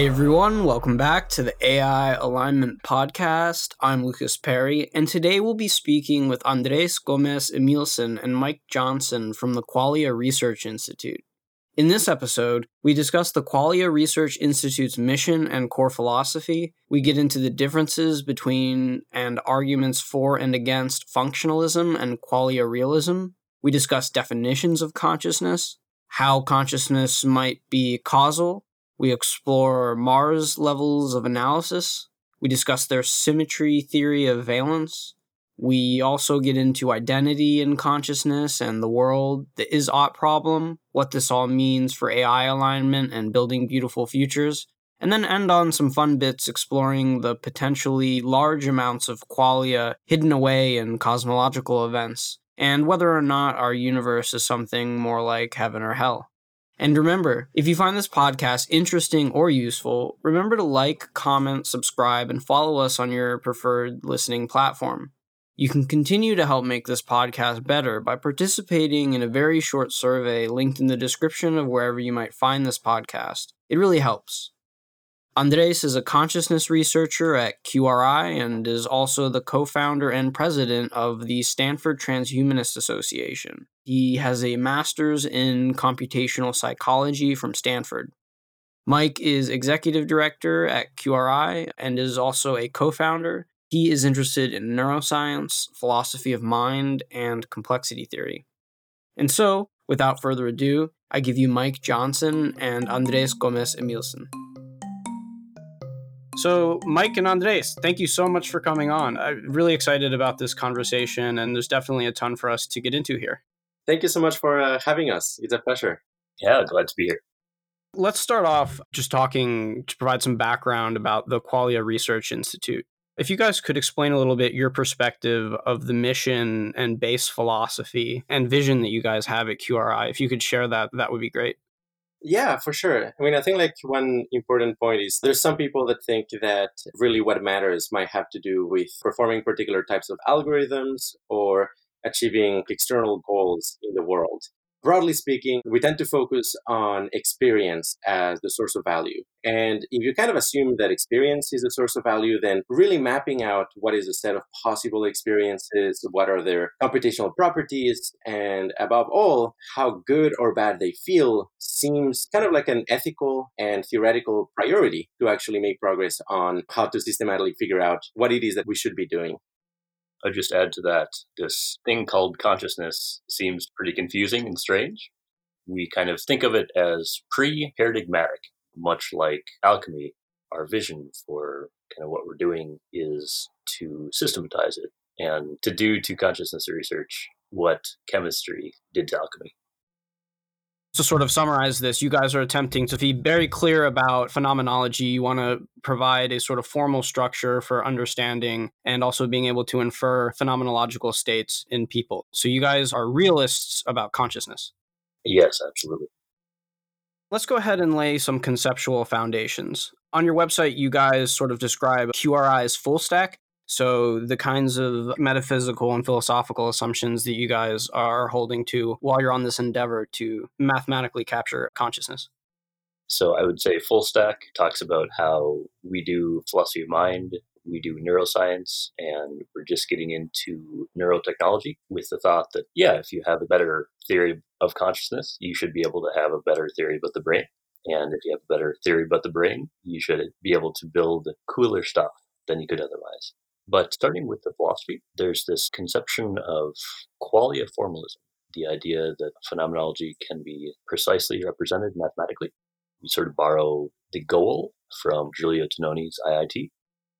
Hey everyone, welcome back to the AI Alignment Podcast. I'm Lucas Perry, and today we'll be speaking with Andres Gomez Emilsson and Mike Johnson from the Qualia Research Institute. In this episode, we discuss the Qualia Research Institute's mission and core philosophy. We get into the differences between and arguments for and against functionalism and qualia realism. We discuss definitions of consciousness, how consciousness might be causal, we explore Marr's levels of analysis. We discuss their symmetry theory of valence. We also get into identity and consciousness and the world, the is ought problem, what this all means for AI alignment and building beautiful futures, and then end on some fun bits exploring the potentially large amounts of qualia hidden away in cosmological events, and whether or not our universe is something more like heaven or hell. And remember, if you find this podcast interesting or useful, remember to like, comment, subscribe, and follow us on your preferred listening platform. You can continue to help make this podcast better by participating in a very short survey linked in the description of wherever you might find this podcast. It really helps. Andres is a consciousness researcher at QRI and is also the co founder and president of the Stanford Transhumanist Association. He has a master's in computational psychology from Stanford. Mike is executive director at QRI and is also a co founder. He is interested in neuroscience, philosophy of mind, and complexity theory. And so, without further ado, I give you Mike Johnson and Andres Gomez Emilsson. So, Mike and Andres, thank you so much for coming on. I'm really excited about this conversation, and there's definitely a ton for us to get into here. Thank you so much for uh, having us. It's a pleasure. Yeah, glad to be here. Let's start off just talking to provide some background about the Qualia Research Institute. If you guys could explain a little bit your perspective of the mission and base philosophy and vision that you guys have at QRI, if you could share that, that would be great. Yeah, for sure. I mean, I think like one important point is there's some people that think that really what matters might have to do with performing particular types of algorithms or achieving external goals in the world broadly speaking, we tend to focus on experience as the source of value. And if you kind of assume that experience is the source of value, then really mapping out what is a set of possible experiences, what are their computational properties, and above all, how good or bad they feel seems kind of like an ethical and theoretical priority to actually make progress on how to systematically figure out what it is that we should be doing. I'd just add to that this thing called consciousness seems pretty confusing and strange. We kind of think of it as pre paradigmatic, much like alchemy. Our vision for kind of what we're doing is to systematize it and to do to consciousness research what chemistry did to alchemy to sort of summarize this, you guys are attempting to be very clear about phenomenology. You want to provide a sort of formal structure for understanding and also being able to infer phenomenological states in people. So you guys are realists about consciousness. Yes, absolutely. Let's go ahead and lay some conceptual foundations. On your website, you guys sort of describe QRI's full stack so, the kinds of metaphysical and philosophical assumptions that you guys are holding to while you're on this endeavor to mathematically capture consciousness. So, I would say full stack talks about how we do philosophy of mind, we do neuroscience, and we're just getting into neurotechnology with the thought that, yeah, if you have a better theory of consciousness, you should be able to have a better theory about the brain. And if you have a better theory about the brain, you should be able to build cooler stuff than you could otherwise. But starting with the philosophy, there's this conception of qualia formalism, the idea that phenomenology can be precisely represented mathematically. We sort of borrow the goal from Giulio Tononi's IIT.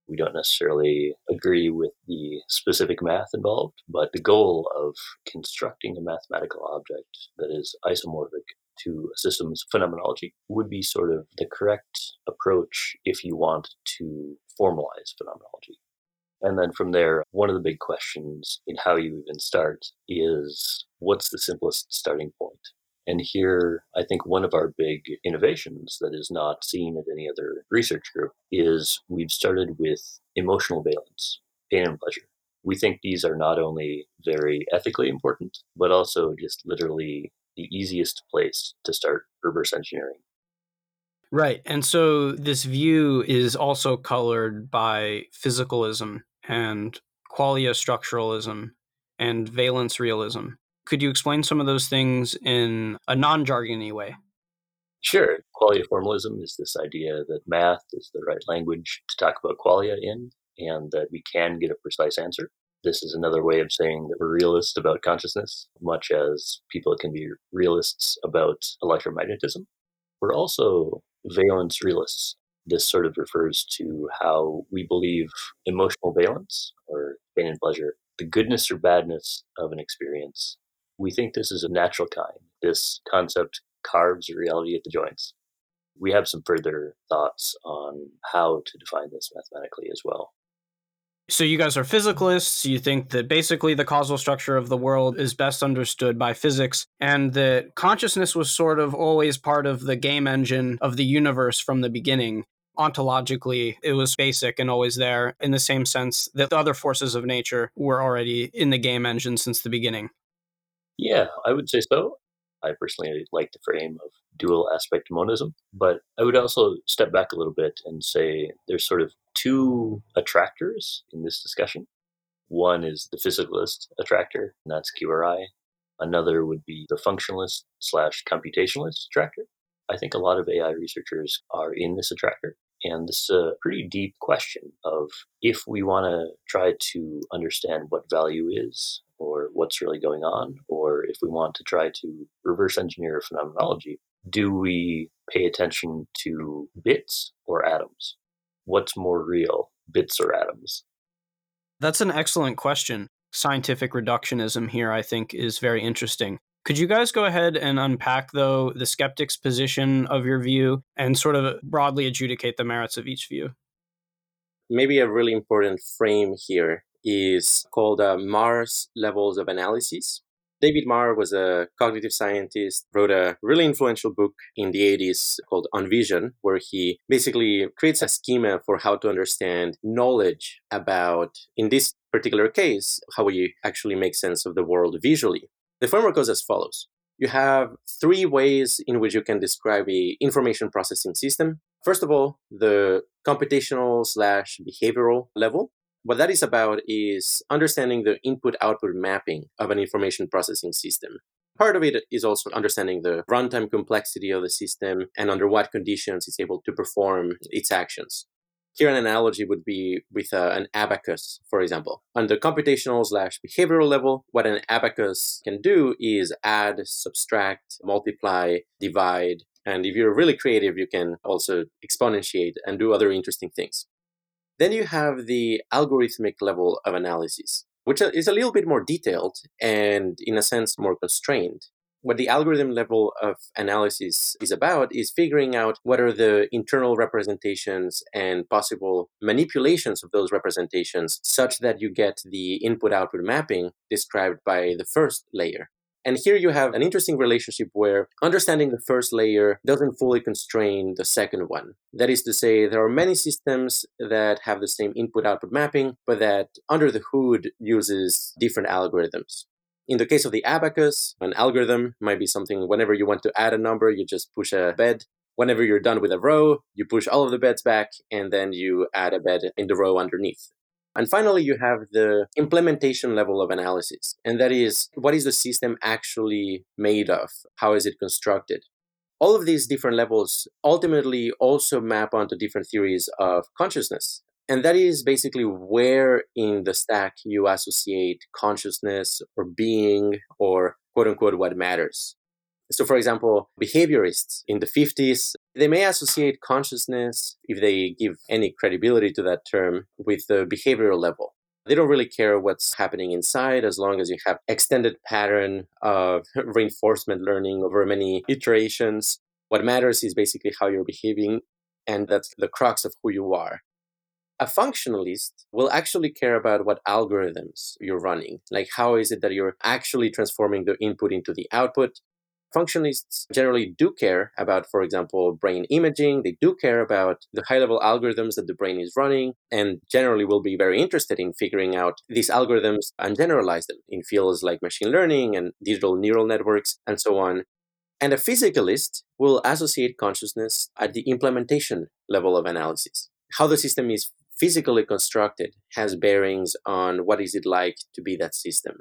We don't necessarily agree with the specific math involved, but the goal of constructing a mathematical object that is isomorphic to a system's phenomenology would be sort of the correct approach if you want to formalize phenomenology. And then from there, one of the big questions in how you even start is what's the simplest starting point? And here, I think one of our big innovations that is not seen at any other research group is we've started with emotional valence, pain and pleasure. We think these are not only very ethically important, but also just literally the easiest place to start reverse engineering. Right. And so this view is also colored by physicalism and qualia structuralism and valence realism. Could you explain some of those things in a non jargony way? Sure. Qualia formalism is this idea that math is the right language to talk about qualia in, and that we can get a precise answer. This is another way of saying that we're realists about consciousness, much as people can be realists about electromagnetism. We're also valence realists. This sort of refers to how we believe emotional valence, or pain and pleasure, the goodness or badness of an experience. We think this is a natural kind. This concept carves reality at the joints. We have some further thoughts on how to define this mathematically as well. So, you guys are physicalists. You think that basically the causal structure of the world is best understood by physics, and that consciousness was sort of always part of the game engine of the universe from the beginning. Ontologically, it was basic and always there in the same sense that the other forces of nature were already in the game engine since the beginning. Yeah, I would say so. I personally like the frame of dual aspect monism, but I would also step back a little bit and say there's sort of two attractors in this discussion. One is the physicalist attractor, and that's QRI. Another would be the functionalist slash computationalist attractor. I think a lot of AI researchers are in this attractor. And this is a pretty deep question of if we want to try to understand what value is or what's really going on, or if we want to try to reverse engineer phenomenology, do we pay attention to bits or atoms? What's more real, bits or atoms? That's an excellent question. Scientific reductionism here, I think, is very interesting. Could you guys go ahead and unpack, though, the skeptic's position of your view and sort of broadly adjudicate the merits of each view? Maybe a really important frame here is called uh, Marr's Levels of Analysis. David Marr was a cognitive scientist, wrote a really influential book in the 80s called On Vision, where he basically creates a schema for how to understand knowledge about, in this particular case, how we actually make sense of the world visually. The framework goes as follows. You have three ways in which you can describe a information processing system. First of all, the computational slash behavioral level. What that is about is understanding the input output mapping of an information processing system. Part of it is also understanding the runtime complexity of the system and under what conditions it's able to perform its actions. Here, an analogy would be with uh, an abacus, for example. On the computational slash behavioral level, what an abacus can do is add, subtract, multiply, divide, and if you're really creative, you can also exponentiate and do other interesting things. Then you have the algorithmic level of analysis, which is a little bit more detailed and, in a sense, more constrained what the algorithm level of analysis is about is figuring out what are the internal representations and possible manipulations of those representations such that you get the input output mapping described by the first layer. And here you have an interesting relationship where understanding the first layer doesn't fully constrain the second one. That is to say, there are many systems that have the same input output mapping, but that under the hood uses different algorithms. In the case of the abacus, an algorithm might be something whenever you want to add a number, you just push a bed. Whenever you're done with a row, you push all of the beds back and then you add a bed in the row underneath. And finally, you have the implementation level of analysis. And that is, what is the system actually made of? How is it constructed? All of these different levels ultimately also map onto different theories of consciousness. And that is basically where in the stack you associate consciousness or being or quote unquote what matters. So, for example, behaviorists in the 50s, they may associate consciousness, if they give any credibility to that term, with the behavioral level. They don't really care what's happening inside as long as you have extended pattern of reinforcement learning over many iterations. What matters is basically how you're behaving, and that's the crux of who you are a functionalist will actually care about what algorithms you're running. Like, how is it that you're actually transforming the input into the output? Functionalists generally do care about, for example, brain imaging. They do care about the high level algorithms that the brain is running, and generally will be very interested in figuring out these algorithms and generalize them in fields like machine learning and digital neural networks and so on. And a physicalist will associate consciousness at the implementation level of analysis. How the system is physically constructed has bearings on what is it like to be that system.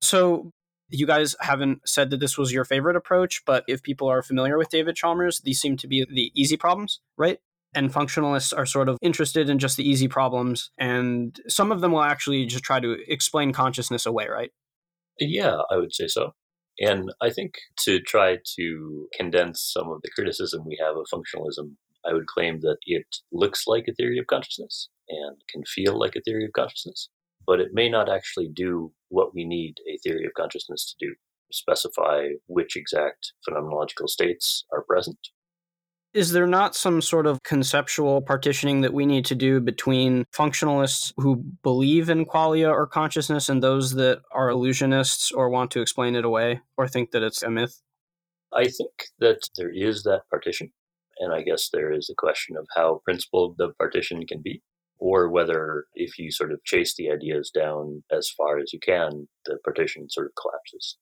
So you guys haven't said that this was your favorite approach, but if people are familiar with David Chalmers, these seem to be the easy problems, right? And functionalists are sort of interested in just the easy problems. And some of them will actually just try to explain consciousness away, right? Yeah, I would say so. And I think to try to condense some of the criticism we have of functionalism, I would claim that it looks like a theory of consciousness and can feel like a theory of consciousness, but it may not actually do what we need a theory of consciousness to do specify which exact phenomenological states are present. Is there not some sort of conceptual partitioning that we need to do between functionalists who believe in qualia or consciousness and those that are illusionists or want to explain it away or think that it's a myth? I think that there is that partition. And I guess there is a question of how principled the partition can be or whether if you sort of chase the ideas down as far as you can, the partition sort of collapses.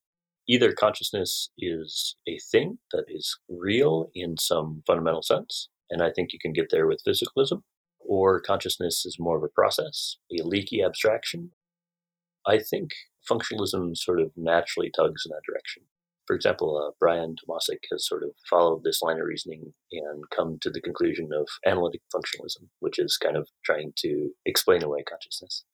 Either consciousness is a thing that is real in some fundamental sense, and I think you can get there with physicalism, or consciousness is more of a process, a leaky abstraction. I think functionalism sort of naturally tugs in that direction. For example, uh, Brian Tomasik has sort of followed this line of reasoning and come to the conclusion of analytic functionalism, which is kind of trying to explain away consciousness.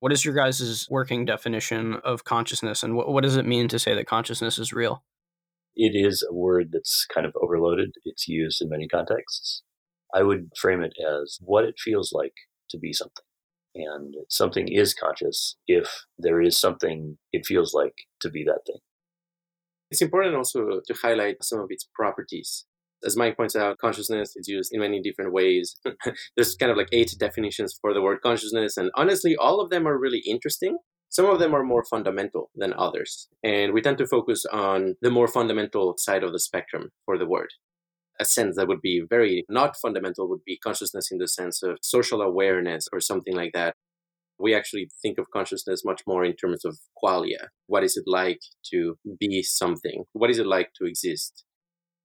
What is your guys' working definition of consciousness, and what, what does it mean to say that consciousness is real? It is a word that's kind of overloaded. It's used in many contexts. I would frame it as what it feels like to be something. And something is conscious if there is something it feels like to be that thing. It's important also to highlight some of its properties. As Mike points out, consciousness is used in many different ways. There's kind of like eight definitions for the word consciousness, and honestly, all of them are really interesting. Some of them are more fundamental than others, and we tend to focus on the more fundamental side of the spectrum for the word. A sense that would be very not fundamental would be consciousness in the sense of social awareness or something like that we actually think of consciousness much more in terms of qualia. What is it like to be something? What is it like to exist?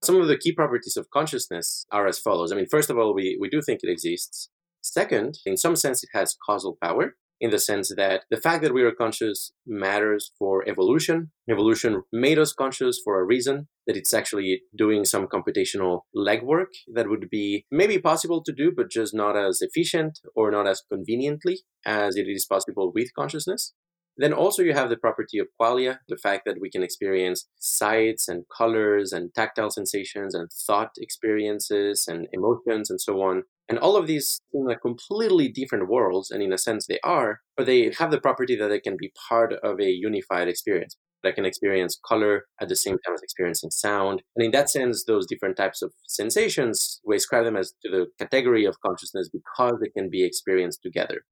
Some of the key properties of consciousness are as follows. I mean, first of all, we, we do think it exists. Second, in some sense, it has causal power in the sense that the fact that we are conscious matters for evolution. Evolution made us conscious for a reason, that it's actually doing some computational legwork that would be maybe possible to do, but just not as efficient or not as conveniently as it is possible with consciousness. Then also you have the property of qualia, the fact that we can experience sights and colors and tactile sensations and thought experiences and emotions and so on. And all of these seem like completely different worlds, and in a sense they are, but they have the property that they can be part of a unified experience. I can experience color at the same time as experiencing sound. And in that sense, those different types of sensations, we ascribe them as to the category of consciousness because they can be experienced together.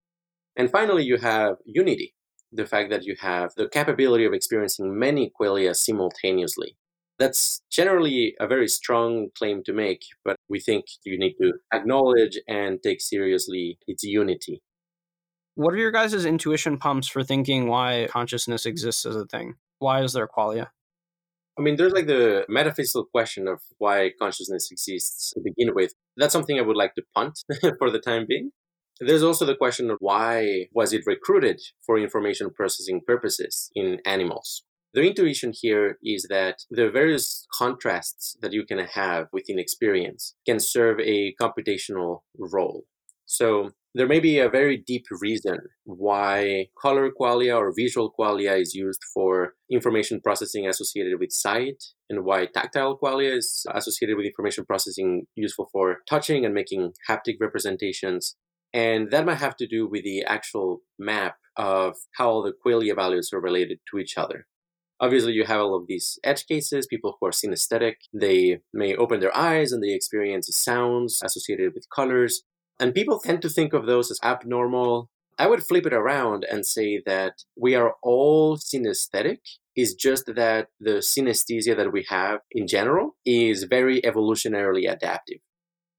And finally, you have unity, the fact that you have the capability of experiencing many qualia simultaneously. That's generally a very strong claim to make, but we think you need to acknowledge and take seriously its unity. What are your guys' intuition pumps for thinking why consciousness exists as a thing? Why is there qualia? I mean, there's like the metaphysical question of why consciousness exists to begin with. That's something I would like to punt for the time being. There's also the question of why was it recruited for information processing purposes in animals? The intuition here is that the various contrasts that you can have within experience can serve a computational role. So there may be a very deep reason why color qualia or visual qualia is used for information processing associated with sight, and why tactile qualia is associated with information processing useful for touching and making haptic representations. And that might have to do with the actual map of how the qualia values are related to each other. Obviously, you have all of these edge cases, people who are synesthetic. They may open their eyes and they experience sounds associated with colors. And people tend to think of those as abnormal. I would flip it around and say that we are all synesthetic. Is just that the synesthesia that we have in general is very evolutionarily adaptive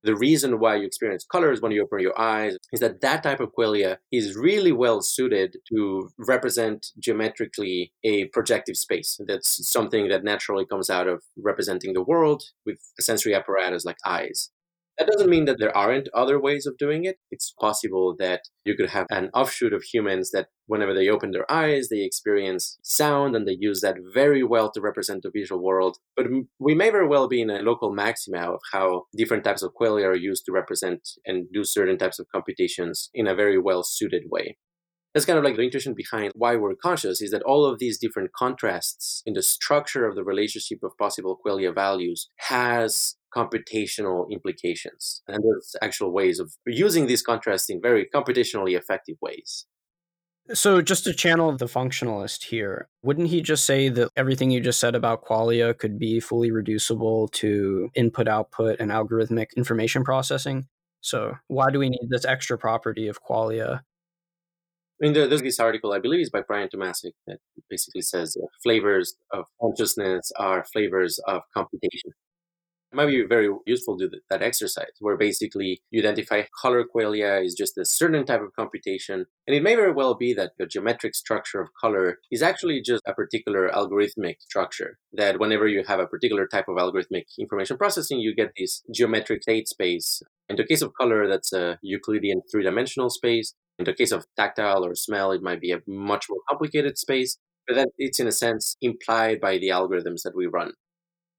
the reason why you experience colors when you open your eyes is that that type of qualia is really well suited to represent geometrically a projective space. That's something that naturally comes out of representing the world with a sensory apparatus like eyes. That doesn't mean that there aren't other ways of doing it. It's possible that you could have an offshoot of humans that whenever they open their eyes, they experience sound and they use that very well to represent the visual world. But we may very well be in a local maxima of how different types of qualia are used to represent and do certain types of computations in a very well suited way that's kind of like the intuition behind why we're conscious is that all of these different contrasts in the structure of the relationship of possible qualia values has computational implications. And there's actual ways of using these contrasts in very computationally effective ways. So, just to channel the functionalist here, wouldn't he just say that everything you just said about qualia could be fully reducible to input output and algorithmic information processing? So, why do we need this extra property of qualia I mean, there's this article, I believe, is by Brian Tomasik that basically says uh, flavors of consciousness are flavors of computation. It might be very useful to do that exercise where basically you identify color qualia is just a certain type of computation. And it may very well be that the geometric structure of color is actually just a particular algorithmic structure. That whenever you have a particular type of algorithmic information processing, you get this geometric state space. In the case of color, that's a Euclidean three dimensional space. In the case of tactile or smell, it might be a much more complicated space, but that it's in a sense implied by the algorithms that we run.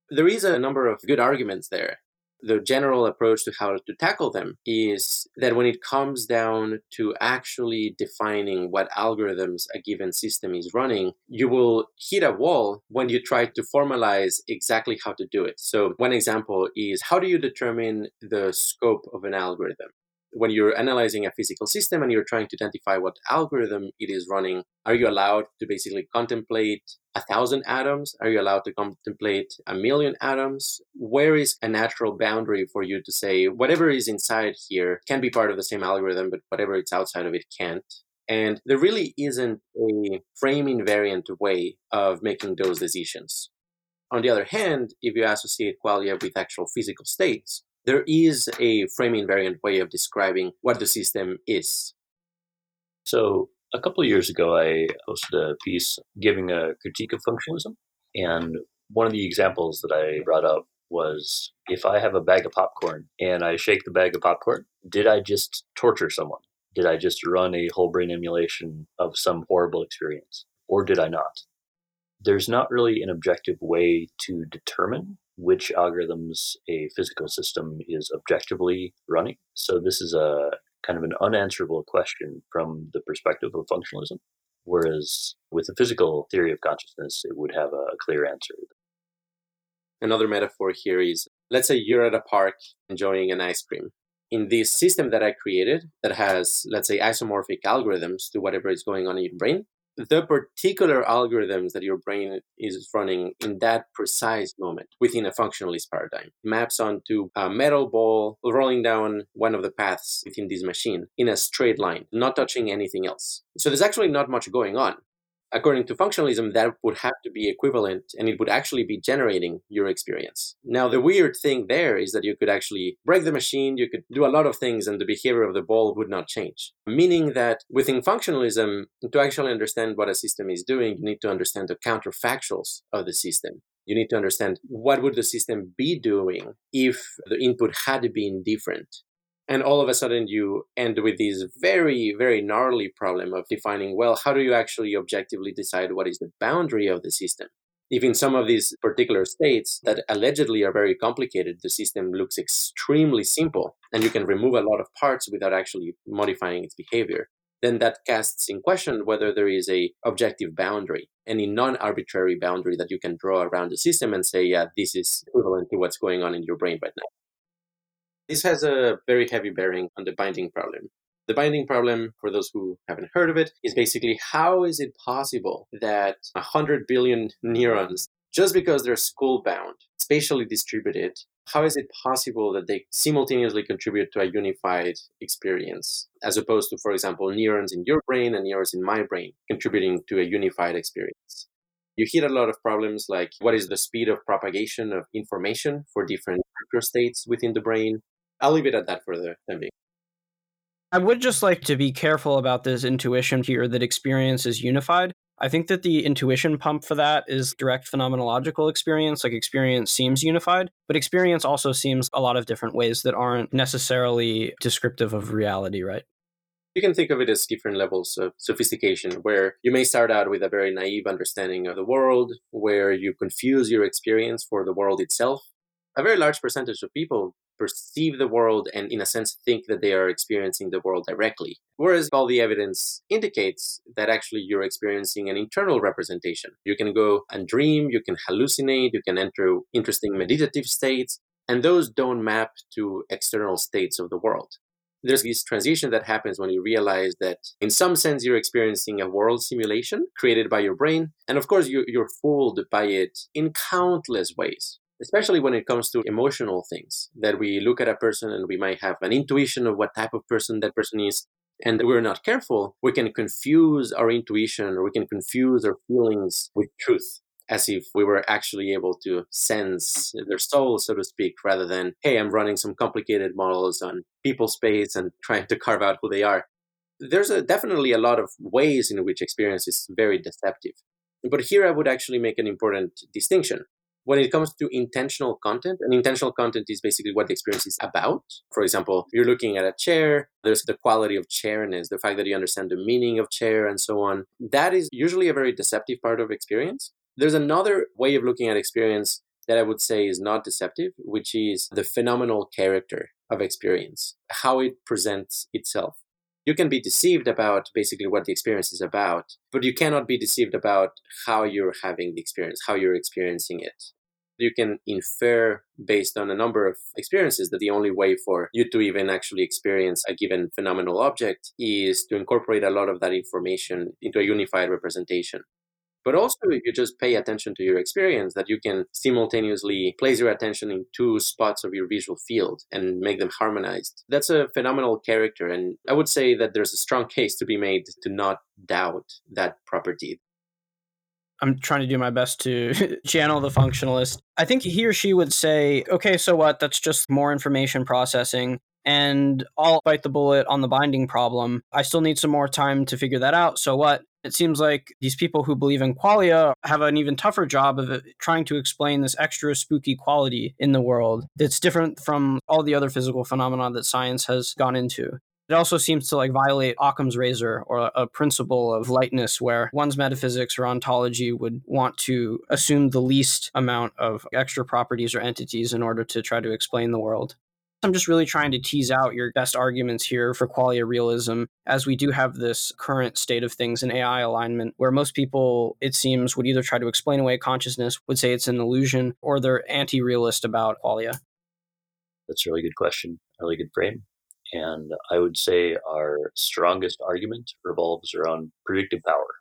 There is a number of good arguments there. The general approach to how to tackle them is that when it comes down to actually defining what algorithms a given system is running, you will hit a wall when you try to formalize exactly how to do it. So, one example is how do you determine the scope of an algorithm? When you're analyzing a physical system and you're trying to identify what algorithm it is running, are you allowed to basically contemplate a thousand atoms? Are you allowed to contemplate a million atoms? Where is a natural boundary for you to say whatever is inside here can be part of the same algorithm, but whatever is outside of it can't? And there really isn't a frame invariant way of making those decisions. On the other hand, if you associate qualia with actual physical states, there is a frame invariant way of describing what the system is. So, a couple of years ago, I posted a piece giving a critique of functionalism. And one of the examples that I brought up was if I have a bag of popcorn and I shake the bag of popcorn, did I just torture someone? Did I just run a whole brain emulation of some horrible experience? Or did I not? There's not really an objective way to determine which algorithms a physical system is objectively running. So this is a kind of an unanswerable question from the perspective of functionalism. Whereas with the physical theory of consciousness, it would have a clear answer. Another metaphor here is let's say you're at a park enjoying an ice cream. In this system that I created that has, let's say, isomorphic algorithms to whatever is going on in your brain, the particular algorithms that your brain is running in that precise moment within a functionalist paradigm maps onto a metal ball rolling down one of the paths within this machine in a straight line, not touching anything else. So there's actually not much going on according to functionalism, that would have to be equivalent and it would actually be generating your experience. Now, the weird thing there is that you could actually break the machine, you could do a lot of things, and the behavior of the ball would not change. Meaning that within functionalism, to actually understand what a system is doing, you need to understand the counterfactuals of the system. You need to understand what would the system be doing if the input had been different and all of a sudden you end with this very very gnarly problem of defining well how do you actually objectively decide what is the boundary of the system? If in some of these particular states that allegedly are very complicated the system looks extremely simple and you can remove a lot of parts without actually modifying its behavior then that casts in question whether there is a objective boundary any non-arbitrary boundary that you can draw around the system and say yeah this is equivalent to what's going on in your brain right now this has a very heavy bearing on the binding problem. The binding problem, for those who haven't heard of it, is basically how is it possible that 100 billion neurons, just because they're school bound, spatially distributed, how is it possible that they simultaneously contribute to a unified experience, as opposed to, for example, neurons in your brain and neurons in my brain contributing to a unified experience? You hit a lot of problems like what is the speed of propagation of information for different microstates within the brain? I'll leave it at that for the time being. I would just like to be careful about this intuition here that experience is unified. I think that the intuition pump for that is direct phenomenological experience. Like experience seems unified, but experience also seems a lot of different ways that aren't necessarily descriptive of reality, right? You can think of it as different levels of sophistication, where you may start out with a very naive understanding of the world, where you confuse your experience for the world itself. A very large percentage of people perceive the world and, in a sense, think that they are experiencing the world directly. Whereas all the evidence indicates that actually you're experiencing an internal representation. You can go and dream, you can hallucinate, you can enter interesting meditative states, and those don't map to external states of the world. There's this transition that happens when you realize that, in some sense, you're experiencing a world simulation created by your brain. And of course, you're fooled by it in countless ways especially when it comes to emotional things that we look at a person and we might have an intuition of what type of person that person is and we're not careful we can confuse our intuition or we can confuse our feelings with truth as if we were actually able to sense their soul so to speak rather than hey i'm running some complicated models on people space and trying to carve out who they are. There's a, definitely a lot of ways in which experience is very deceptive. But here i would actually make an important distinction when it comes to intentional content, and intentional content is basically what the experience is about. For example, you're looking at a chair, there's the quality of chairness, the fact that you understand the meaning of chair and so on. That is usually a very deceptive part of experience. There's another way of looking at experience that I would say is not deceptive, which is the phenomenal character of experience, how it presents itself. You can be deceived about basically what the experience is about, but you cannot be deceived about how you're having the experience, how you're experiencing it you can infer based on a number of experiences that the only way for you to even actually experience a given phenomenal object is to incorporate a lot of that information into a unified representation. But also, if you just pay attention to your experience, that you can simultaneously place your attention in two spots of your visual field and make them harmonized. That's a phenomenal character. And I would say that there's a strong case to be made to not doubt that property. I'm trying to do my best to channel the functionalist. I think he or she would say, okay, so what? That's just more information processing. And I'll bite the bullet on the binding problem. I still need some more time to figure that out. So what? It seems like these people who believe in qualia have an even tougher job of uh, trying to explain this extra spooky quality in the world that's different from all the other physical phenomena that science has gone into. It also seems to like violate Occam's razor or a principle of lightness where one's metaphysics or ontology would want to assume the least amount of extra properties or entities in order to try to explain the world. I'm just really trying to tease out your best arguments here for qualia realism, as we do have this current state of things in AI alignment where most people, it seems, would either try to explain away consciousness, would say it's an illusion, or they're anti realist about qualia. That's a really good question, really good frame. And I would say our strongest argument revolves around predictive power.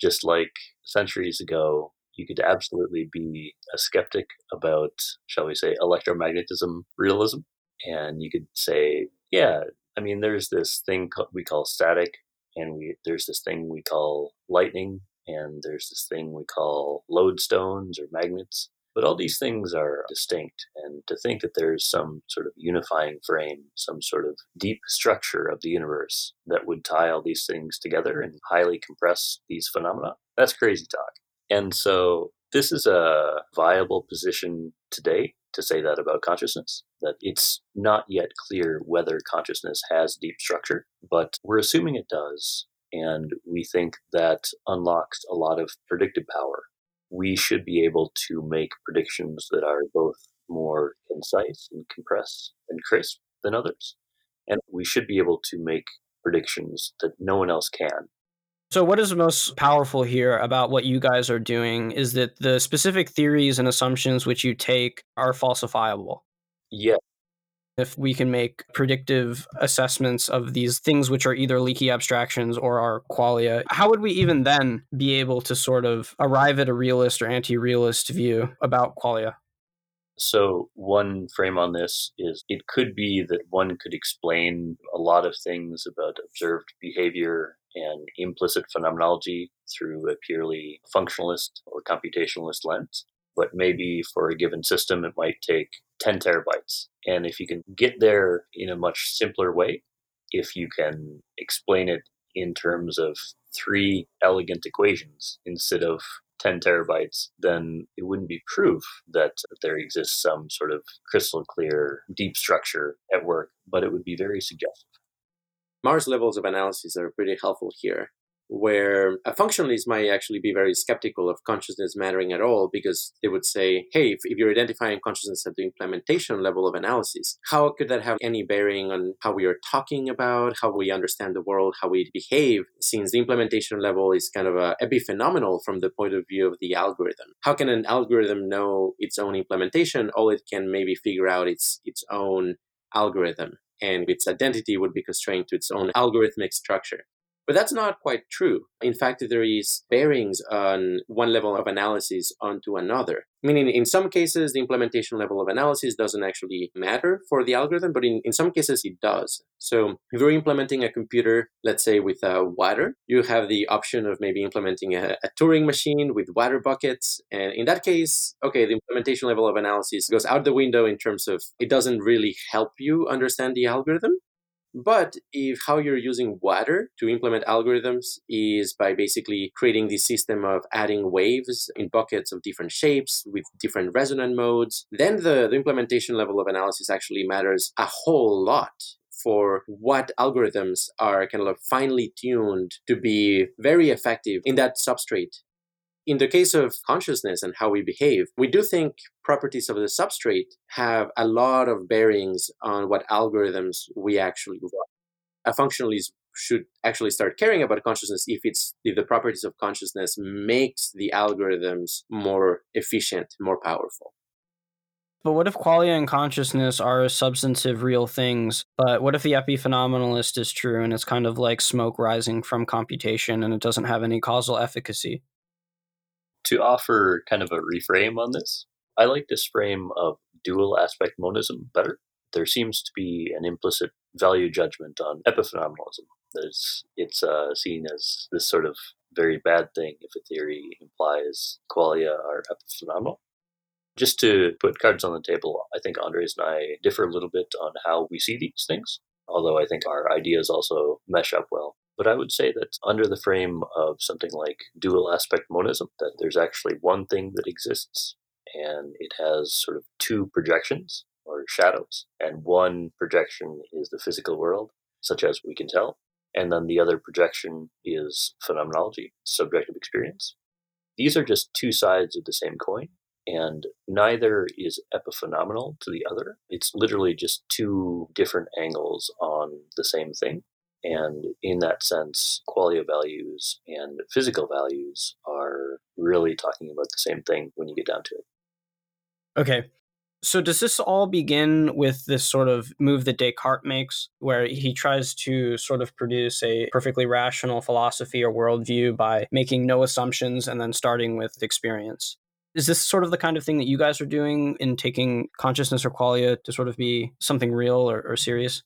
Just like centuries ago, you could absolutely be a skeptic about, shall we say, electromagnetism realism. And you could say, yeah, I mean, there's this thing we call static, and we, there's this thing we call lightning, and there's this thing we call lodestones or magnets. But all these things are distinct, and to think that there's some sort of unifying frame, some sort of deep structure of the universe that would tie all these things together and highly compress these phenomena, that's crazy talk. And so this is a viable position today to say that about consciousness, that it's not yet clear whether consciousness has deep structure, but we're assuming it does. And we think that unlocks a lot of predictive power we should be able to make predictions that are both more concise and compressed and crisp than others. And we should be able to make predictions that no one else can. So, what is most powerful here about what you guys are doing is that the specific theories and assumptions which you take are falsifiable. Yeah, if we can make predictive assessments of these things which are either leaky abstractions or are qualia, how would we even then be able to sort of arrive at a realist or anti realist view about qualia? So, one frame on this is it could be that one could explain a lot of things about observed behavior and implicit phenomenology through a purely functionalist or computationalist lens. But maybe for a given system, it might take 10 terabytes. And if you can get there in a much simpler way, if you can explain it in terms of three elegant equations instead of 10 terabytes, then it wouldn't be proof that there exists some sort of crystal clear deep structure at work, but it would be very suggestive. Marr's levels of analysis are pretty helpful here where a functionalist might actually be very skeptical of consciousness mattering at all because they would say, hey, if, if, you're identifying consciousness at the implementation level of analysis, how could that have any bearing on how we are talking about, how we understand the world, how we behave, since the implementation level is kind of a epiphenomenal from the point of view of the algorithm? How can an algorithm know its own implementation? All it can maybe figure out its its own algorithm and its identity would be constrained to its own algorithmic structure. But that's not quite true. In fact, there is bearings on one level of analysis onto another. Meaning, in some cases, the implementation level of analysis doesn't actually matter for the algorithm, but in, in some cases, it does. So, if you're implementing a computer, let's say with uh, water, you have the option of maybe implementing a, a Turing machine with water buckets. And in that case, okay, the implementation level of analysis goes out the window in terms of it doesn't really help you understand the algorithm. But if how you're using water to implement algorithms is by basically creating this system of adding waves in buckets of different shapes with different resonant modes, then the, the implementation level of analysis actually matters a whole lot for what algorithms are kind of finely tuned to be very effective in that substrate in the case of consciousness and how we behave, we do think properties of the substrate have a lot of bearings on what algorithms we actually run. A functionalist should actually start caring about consciousness if it's if the properties of consciousness makes the algorithms more efficient, more powerful. But what if qualia and consciousness are substantive real things? But what if the epiphenomenalist is true and it's kind of like smoke rising from computation and it doesn't have any causal efficacy? To offer kind of a reframe on this, I like this frame of dual aspect monism better. There seems to be an implicit value judgment on epiphenomenalism. There's, it's uh, seen as this sort of very bad thing if a theory implies qualia are epiphenomenal. Just to put cards on the table, I think Andres and I differ a little bit on how we see these things, although I think our ideas also mesh up well. But I would say that under the frame of something like dual aspect monism, that there's actually one thing that exists and it has sort of two projections or shadows. And one projection is the physical world, such as we can tell. And then the other projection is phenomenology, subjective experience. These are just two sides of the same coin, and neither is epiphenomenal to the other. It's literally just two different angles on the same thing. And in that sense, qualia values and physical values are really talking about the same thing when you get down to it. Okay. So does this all begin with this sort of move that Descartes makes, where he tries to sort of produce a perfectly rational philosophy or worldview by making no assumptions and then starting with experience? Is this sort of the kind of thing that you guys are doing in taking consciousness or qualia to sort of be something real or, or serious?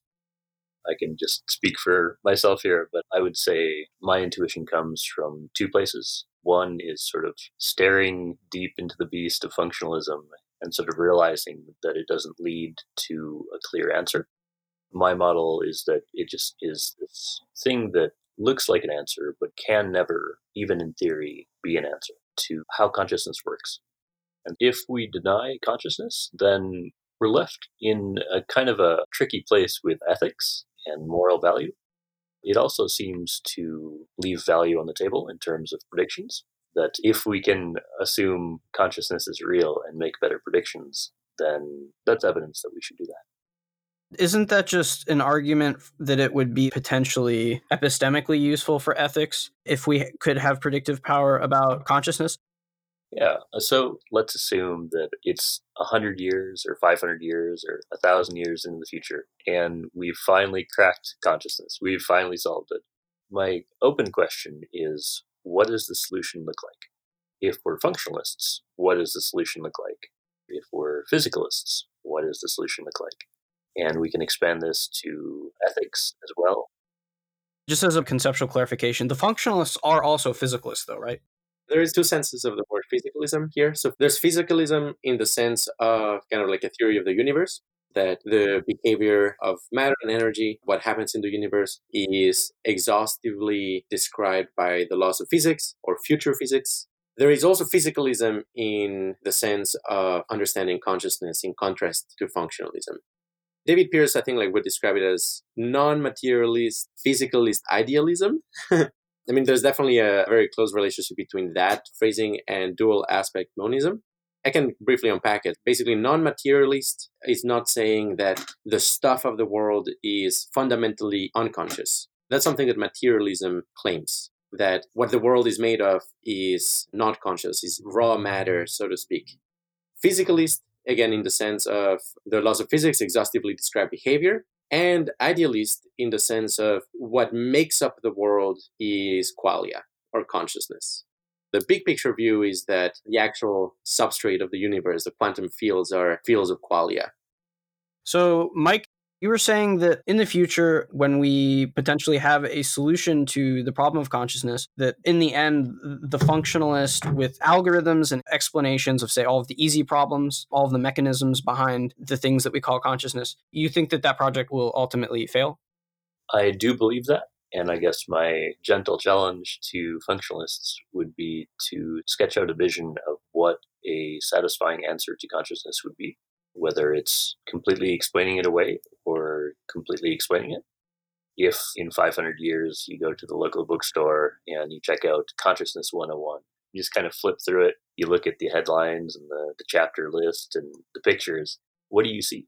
I can just speak for myself here, but I would say my intuition comes from two places. One is sort of staring deep into the beast of functionalism and sort of realizing that it doesn't lead to a clear answer. My model is that it just is this thing that looks like an answer, but can never, even in theory, be an answer to how consciousness works. And if we deny consciousness, then we're left in a kind of a tricky place with ethics and moral value. It also seems to leave value on the table in terms of predictions. That if we can assume consciousness is real and make better predictions, then that's evidence that we should do that. Isn't that just an argument that it would be potentially epistemically useful for ethics if we could have predictive power about consciousness? Yeah. Uh, so let's assume that it's 100 years or 500 years or 1,000 years into the future, and we've finally cracked consciousness. We've finally solved it. My open question is what does the solution look like? If we're functionalists, what does the solution look like? If we're physicalists, what does the solution look like? And we can expand this to ethics as well. Just as a conceptual clarification, the functionalists are also physicalists, though, right? They're there's two senses of the word physicalism here. So there's physicalism in the sense of kind of like a theory of the universe, that the behavior of matter and energy, what happens in the universe, is exhaustively described by the laws of physics or future physics. There is also physicalism in the sense of understanding consciousness in contrast to functionalism. David Pearce, I think, like would describe it as non-materialist, physicalist idealism. I mean, there's definitely a very close relationship between that phrasing and dual aspect monism. I can briefly unpack it. Basically, non materialist is not saying that the stuff of the world is fundamentally unconscious. That's something that materialism claims that what the world is made of is not conscious, is raw matter, so to speak. Physicalist, again, in the sense of the laws of physics exhaustively describe behavior, and idealist in the sense of what makes up the world is qualia or consciousness. The big picture view is that the actual substrate of the universe, the quantum fields, are fields of qualia. So, Mike, you were saying that in the future, when we potentially have a solution to the problem of consciousness, that in the end, the functionalist with algorithms and explanations of, say, all of the easy problems, all of the mechanisms behind the things that we call consciousness, you think that that project will ultimately fail? I do believe that. And I guess my gentle challenge to functionalists would be to sketch out a vision of what a satisfying answer to consciousness would be, whether it's completely explaining it away or completely explaining it. If in 500 years you go to the local bookstore and you check out Consciousness 101, you just kind of flip through it, you look at the headlines and the, the chapter list and the pictures, what do you see?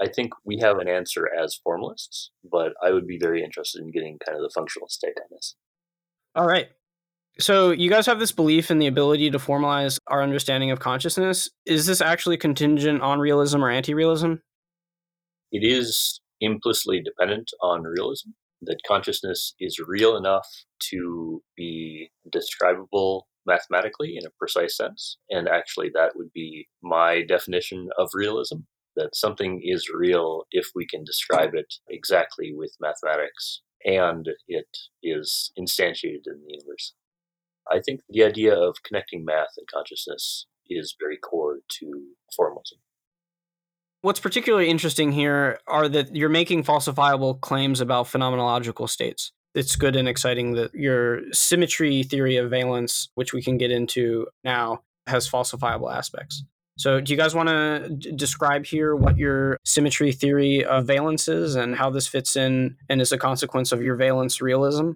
I think we have an answer as formalists, but I would be very interested in getting kind of the functional state on this. All right. So, you guys have this belief in the ability to formalize our understanding of consciousness. Is this actually contingent on realism or anti realism? It is implicitly dependent on realism, that consciousness is real enough to be describable mathematically in a precise sense. And actually, that would be my definition of realism that something is real if we can describe it exactly with mathematics and it is instantiated in the universe. I think the idea of connecting math and consciousness is very core to formalism. What's particularly interesting here are that you're making falsifiable claims about phenomenological states. It's good and exciting that your symmetry theory of valence, which we can get into now, has falsifiable aspects. So, do you guys want to d- describe here what your symmetry theory of valence is and how this fits in and is a consequence of your valence realism?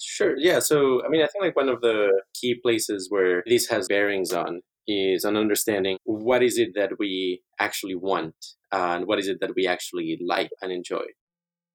Sure. Yeah. So, I mean, I think like one of the key places where this has bearings on is an understanding what is it that we actually want and what is it that we actually like and enjoy.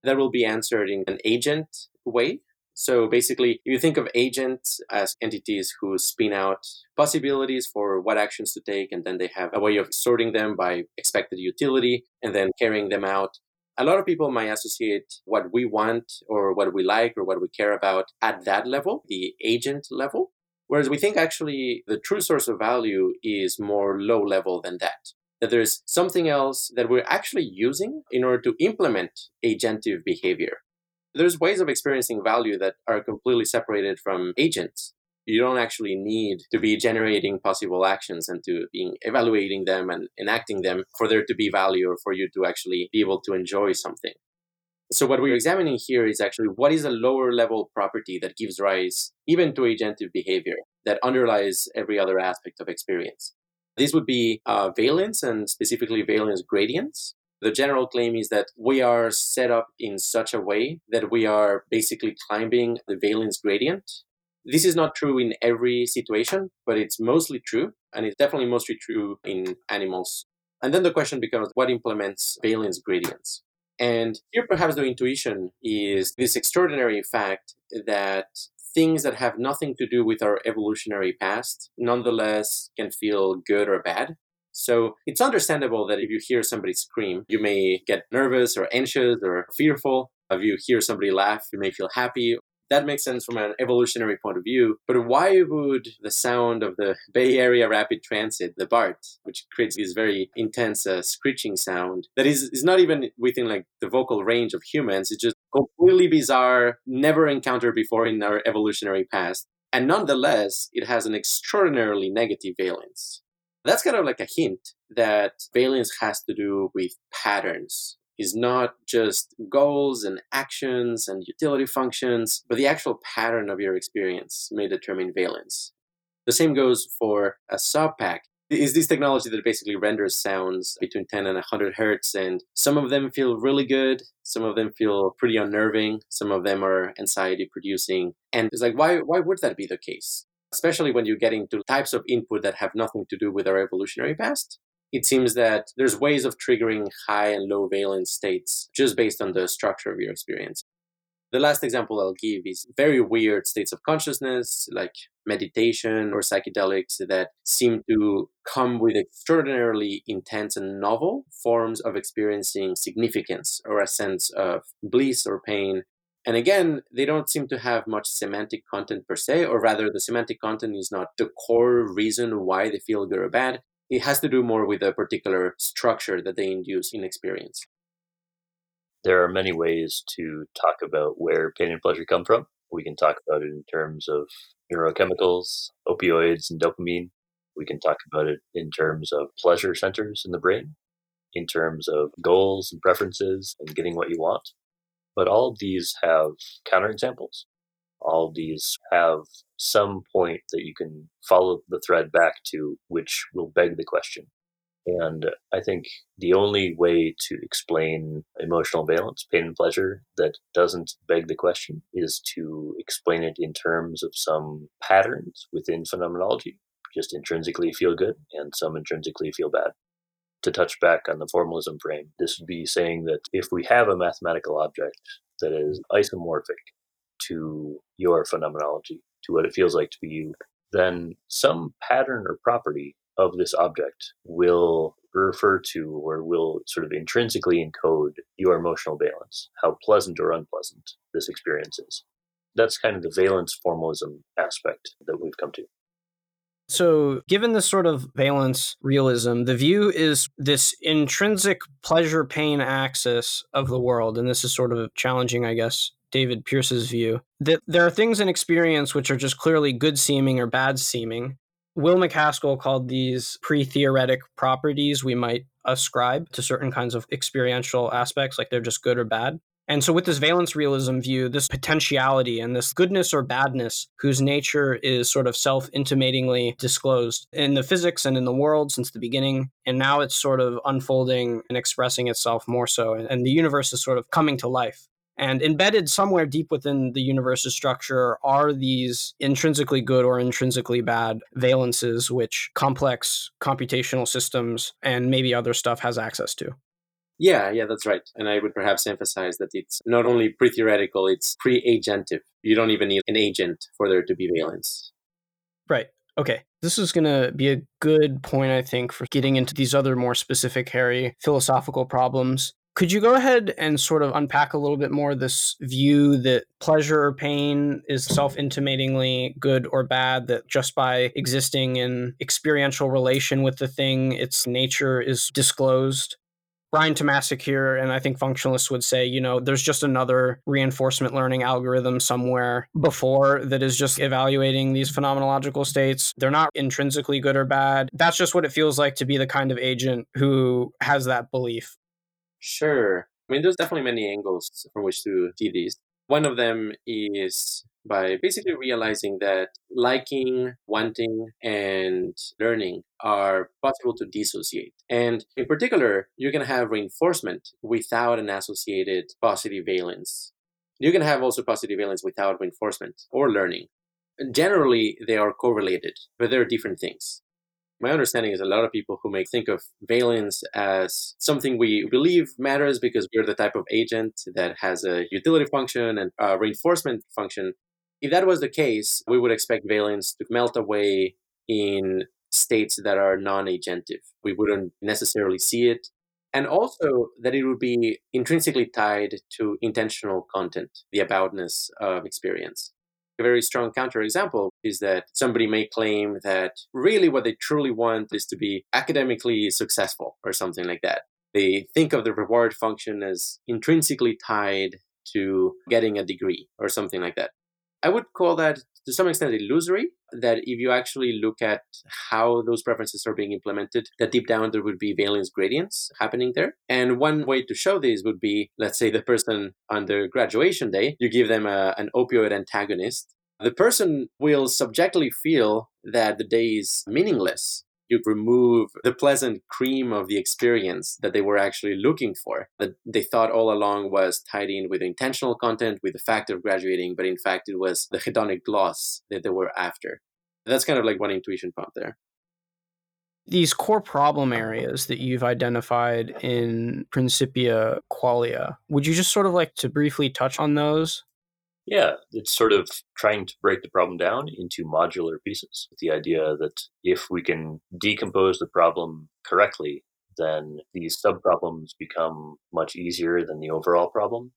That will be answered in an agent way. So basically, you think of agents as entities who spin out possibilities for what actions to take, and then they have a way of sorting them by expected utility and then carrying them out. A lot of people might associate what we want or what we like or what we care about at that level, the agent level. Whereas we think actually the true source of value is more low level than that. That there's something else that we're actually using in order to implement agentive behavior there's ways of experiencing value that are completely separated from agents. You don't actually need to be generating possible actions and to be evaluating them and enacting them for there to be value or for you to actually be able to enjoy something. So what we're examining here is actually what is a lower level property that gives rise even to agentive behavior that underlies every other aspect of experience. This would be uh, valence and specifically valence gradients. The general claim is that we are set up in such a way that we are basically climbing the valence gradient. This is not true in every situation, but it's mostly true, and it's definitely mostly true in animals. And then the question becomes what implements valence gradients? And here, perhaps the intuition is this extraordinary fact that things that have nothing to do with our evolutionary past nonetheless can feel good or bad. So it's understandable that if you hear somebody scream, you may get nervous or anxious or fearful. If you hear somebody laugh, you may feel happy. That makes sense from an evolutionary point of view. But why would the sound of the Bay Area Rapid Transit, the BART, which creates this very intense uh, screeching sound that is, is not even within like the vocal range of humans, it's just completely bizarre, never encountered before in our evolutionary past And nonetheless, it has an extraordinarily negative valence. That's kind of like a hint that valence has to do with patterns. Is not just goals and actions and utility functions, but the actual pattern of your experience may determine valence. The same goes for a SubPac is this technology that basically renders sounds between 10 and 100 hertz and some of them feel really good some of them feel pretty unnerving some of them are anxiety producing and it's like why why would that be the case? Especially when you get into types of input that have nothing to do with our evolutionary past it seems that there's ways of triggering high and low valence states just based on the structure of your experience the last example I'll give is very weird states of consciousness, like meditation or psychedelics, that seem to come with extraordinarily intense and novel forms of experiencing significance or a sense of bliss or pain. And again, they don't seem to have much semantic content per se, or rather, the semantic content is not the core reason why they feel good or bad. It has to do more with a particular structure that they induce in experience there are many ways to talk about where pain and pleasure come from. We can talk about it in terms of neurochemicals, opioids, and dopamine. We can talk about it in terms of pleasure centers in the brain, in terms of goals and preferences and getting what you want. But all of these have counterexamples. All these have some point that you can follow the thread back to, which will beg the question and I think the only way to explain emotional valence, pain and pleasure, that doesn't beg the question is to explain it in terms of some patterns within phenomenology, just intrinsically feel good and some intrinsically feel bad. To touch back on the formalism frame, this would be saying that if we have a mathematical object that is isomorphic to your phenomenology, to what it feels like to be you, then some pattern or property of this object will refer to or will sort of intrinsically encode your emotional valence, how pleasant or unpleasant this experience is. That's kind of the valence formalism aspect that we've come to. So, given this sort of valence realism, the view is this intrinsic pleasure pain axis of the world. And this is sort of challenging, I guess, David Pearce's view that there are things in experience which are just clearly good seeming or bad seeming. Will MacAskill called these pre theoretic properties we might ascribe to certain kinds of experiential aspects, like they're just good or bad. And so, with this valence realism view, this potentiality and this goodness or badness, whose nature is sort of self intimatingly disclosed in the physics and in the world since the beginning. And now it's sort of unfolding and expressing itself more so. And the universe is sort of coming to life. And embedded somewhere deep within the universe's structure are these intrinsically good or intrinsically bad valences, which complex computational systems and maybe other stuff has access to. Yeah, yeah, that's right. And I would perhaps emphasize that it's not only pre theoretical, it's pre agentive. You don't even need an agent for there to be valence. Right. Okay. This is going to be a good point, I think, for getting into these other more specific, hairy philosophical problems. Could you go ahead and sort of unpack a little bit more this view that pleasure or pain is self intimatingly good or bad, that just by existing in experiential relation with the thing, its nature is disclosed? Brian Tomasik here, and I think functionalists would say, you know, there's just another reinforcement learning algorithm somewhere before that is just evaluating these phenomenological states. They're not intrinsically good or bad. That's just what it feels like to be the kind of agent who has that belief. Sure. I mean, there's definitely many angles from which to see these. One of them is by basically realizing that liking, wanting, and learning are possible to dissociate. And in particular, you can have reinforcement without an associated positive valence. You can have also positive valence without reinforcement or learning. Generally, they are correlated, but they're different things my understanding is a lot of people who may think of valence as something we believe matters because we're the type of agent that has a utility function and a reinforcement function. If that was the case, we would expect valence to melt away in states that are non agentive. We wouldn't necessarily see it. And also that it would be intrinsically tied to intentional content, the aboutness of experience. A very strong counterexample is that somebody may claim that really what they truly want is to be academically successful or something like that. They think of the reward function as intrinsically tied to getting a degree or something like that. I would call that to some extent illusory. That if you actually look at how those preferences are being implemented, that deep down there would be valence gradients happening there. And one way to show this would be, let's say, the person on their graduation day, you give them a, an opioid antagonist. The person will subjectively feel that the day is meaningless you remove the pleasant cream of the experience that they were actually looking for, that they thought all along was tied in with intentional content, with the fact of graduating, but in fact it was the hedonic gloss that they were after. That's kind of like one intuition pump there. These core problem uh-huh. areas that you've identified in Principia Qualia, would you just sort of like to briefly touch on those? Yeah, it's sort of trying to break the problem down into modular pieces with the idea that if we can decompose the problem correctly, then these subproblems become much easier than the overall problem.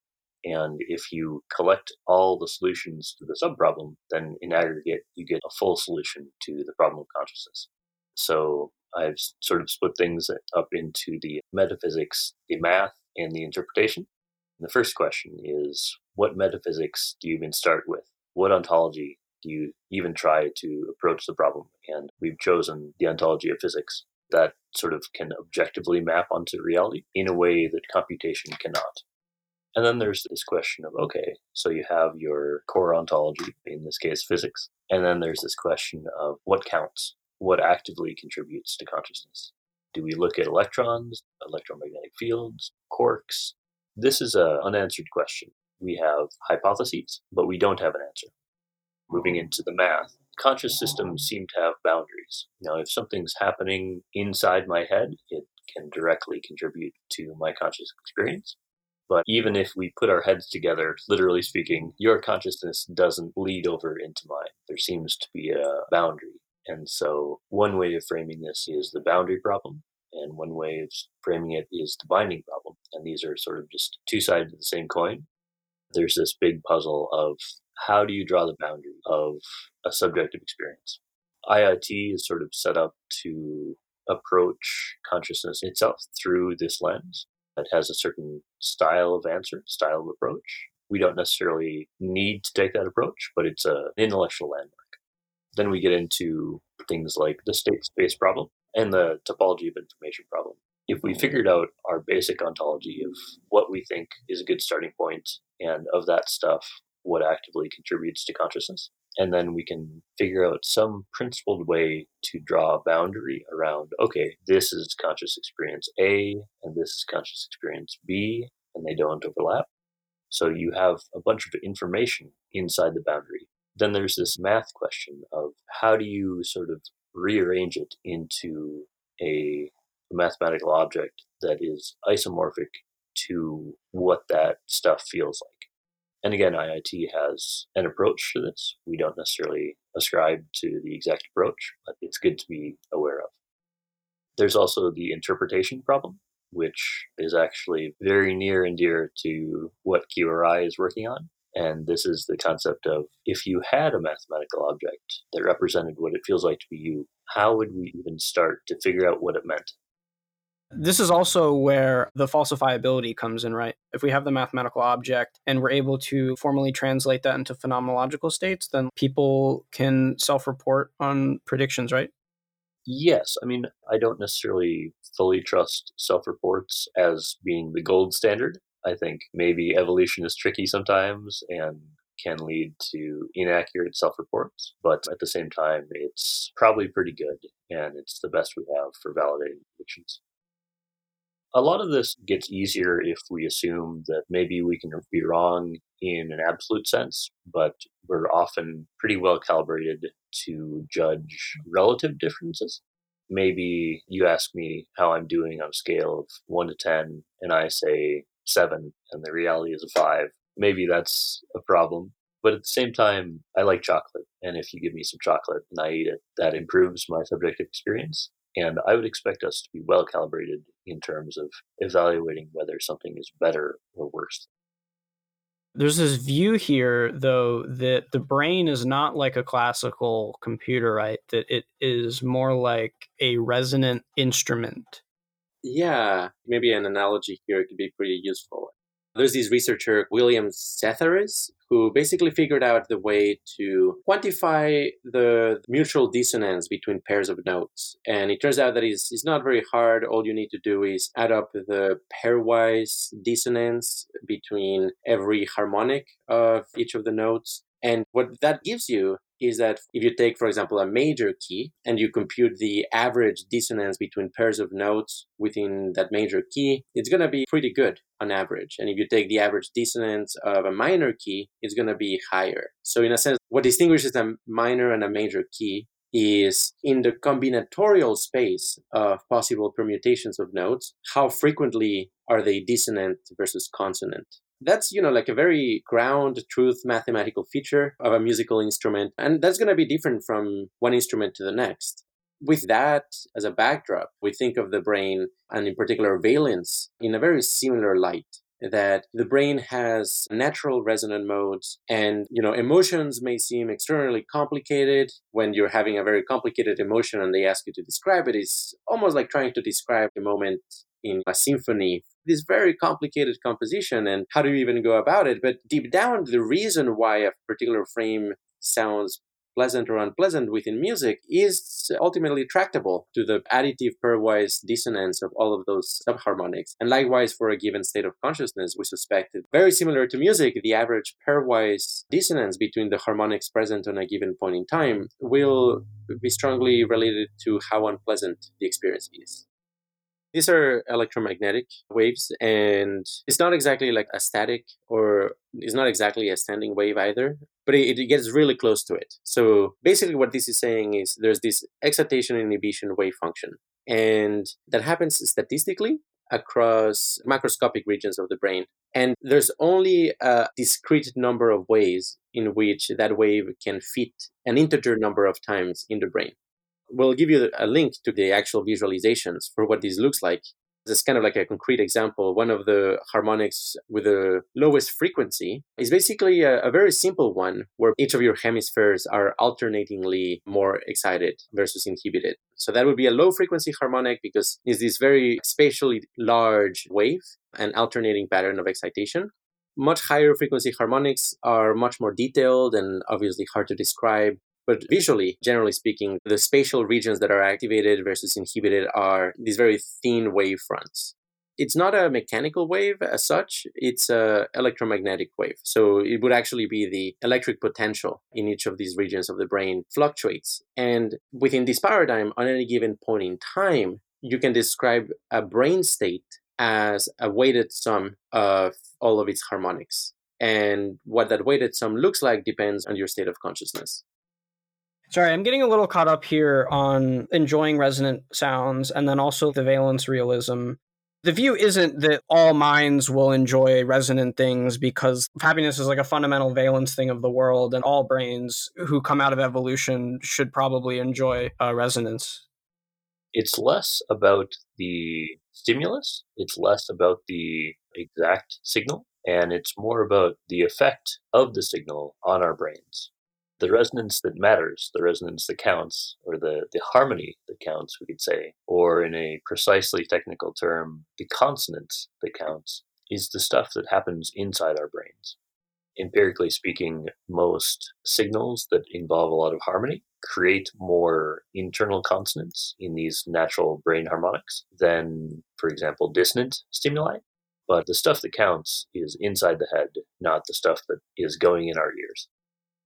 And if you collect all the solutions to the subproblem, then in aggregate, you get a full solution to the problem of consciousness. So I've sort of split things up into the metaphysics, the math, and the interpretation. And the first question is what metaphysics do you even start with? What ontology do you even try to approach the problem? And we've chosen the ontology of physics that sort of can objectively map onto reality in a way that computation cannot. And then there's this question of okay, so you have your core ontology, in this case physics, and then there's this question of what counts, what actively contributes to consciousness. Do we look at electrons, electromagnetic fields, quarks? This is an unanswered question we have hypotheses, but we don't have an answer. Moving into the math, conscious systems seem to have boundaries. Now, if something's happening inside my head, it can directly contribute to my conscious experience. But even if we put our heads together, literally speaking, your consciousness doesn't bleed over into mine. There seems to be a boundary. And so, one way of framing this is the boundary problem, and one way of framing it is the binding problem. And these are sort of just two sides of the same coin there's this big puzzle of how do you draw the boundary of a subjective experience? IIT is sort of set up to approach consciousness itself through this lens that has a certain style of answer, style of approach. We don't necessarily need to take that approach, but it's an intellectual landmark. Then we get into things like the state space problem and the topology of information problem. If we figured out our basic ontology of what we think is a good starting point and of that stuff, what actively contributes to consciousness. And then we can figure out some principled way to draw a boundary around okay, this is conscious experience A, and this is conscious experience B, and they don't overlap. So you have a bunch of information inside the boundary. Then there's this math question of how do you sort of rearrange it into a mathematical object that is isomorphic to what that stuff feels like. And again, IIT has an approach to this. We don't necessarily ascribe to the exact approach, but it's good to be aware of. There's also the interpretation problem, which is actually very near and dear to what QRI is working on. And this is the concept of if you had a mathematical object that represented what it feels like to be you, how would we even start to figure out what it meant? This is also where the falsifiability comes in, right? If we have the mathematical object and we're able to formally translate that into phenomenological states, then people can self report on predictions, right? Yes. I mean, I don't necessarily fully trust self reports as being the gold standard. I think maybe evolution is tricky sometimes and can lead to inaccurate self reports, but at the same time, it's probably pretty good and it's the best we have for validating predictions. A lot of this gets easier if we assume that maybe we can be wrong in an absolute sense, but we're often pretty well calibrated to judge relative differences. Maybe you ask me how I'm doing on a scale of 1 to 10, and I say 7, and the reality is a 5. Maybe that's a problem. But at the same time, I like chocolate. And if you give me some chocolate and I eat it, that improves my subjective experience. And I would expect us to be well calibrated in terms of evaluating whether something is better or worse. There's this view here, though, that the brain is not like a classical computer, right? That it is more like a resonant instrument. Yeah, maybe an analogy here could be pretty useful. There's this researcher, William Sethares, who basically figured out the way to quantify the mutual dissonance between pairs of notes. And it turns out that it's, it's not very hard. All you need to do is add up the pairwise dissonance between every harmonic of each of the notes. And what that gives you is that if you take, for example, a major key and you compute the average dissonance between pairs of notes within that major key, it's going to be pretty good on average. And if you take the average dissonance of a minor key, it's going to be higher. So, in a sense, what distinguishes a minor and a major key is in the combinatorial space of possible permutations of notes, how frequently are they dissonant versus consonant? That's, you know, like a very ground truth mathematical feature of a musical instrument. And that's going to be different from one instrument to the next. With that as a backdrop, we think of the brain and in particular valence in a very similar light that the brain has natural resonant modes and you know emotions may seem externally complicated. When you're having a very complicated emotion and they ask you to describe it it's almost like trying to describe a moment in a symphony. This very complicated composition and how do you even go about it? But deep down the reason why a particular frame sounds pleasant or unpleasant within music is ultimately tractable to the additive pairwise dissonance of all of those subharmonics. And likewise, for a given state of consciousness, we suspect that very similar to music, the average pairwise dissonance between the harmonics present on a given point in time will be strongly related to how unpleasant the experience is. These are electromagnetic waves, and it's not exactly like a static or it's not exactly a standing wave either, but it, it, gets really close to it. So basically, what this is saying is there's this excitation inhibition wave function, and that happens statistically across macroscopic regions of the brain. And there's only a discrete number of ways in which that wave can fit an integer number of times in the brain we'll give you a link to the actual visualizations for what this looks like. This is kind of like a concrete example. One of the harmonics with the lowest frequency is basically a, a, very simple one where each of your hemispheres are alternatingly more excited versus inhibited. So that would be a low frequency harmonic because it's this very spatially large wave and alternating pattern of excitation. Much higher frequency harmonics are much more detailed and obviously hard to describe. But visually, generally speaking, the spatial regions that are activated versus inhibited are these very thin wave fronts. It's not a mechanical wave as such, it's a electromagnetic wave. So it would actually be the electric potential in each of these regions of the brain fluctuates. And within this paradigm, on any given point in time, you can describe a brain state as a weighted sum of all of its harmonics. And what that weighted sum looks like depends on your state of consciousness. Sorry, I'm getting a little caught up here on enjoying resonant sounds and then also the valence realism. The view isn't that all minds will enjoy resonant things because happiness is like a fundamental valence thing of the world, and all brains who come out of evolution should probably enjoy uh, resonance. It's less about the stimulus, it's less about the exact signal, and it's more about the effect of the signal on our brains the resonance that matters, the resonance that counts, or the, the harmony that counts, we could say, or in a precisely technical term, the consonance that counts, is the stuff that happens inside our brains. Empirically speaking, most signals that involve a lot of harmony create more internal consonance in these natural brain harmonics than, for example, dissonant stimuli. But the stuff that counts is inside the head, not the stuff that is going in our ears.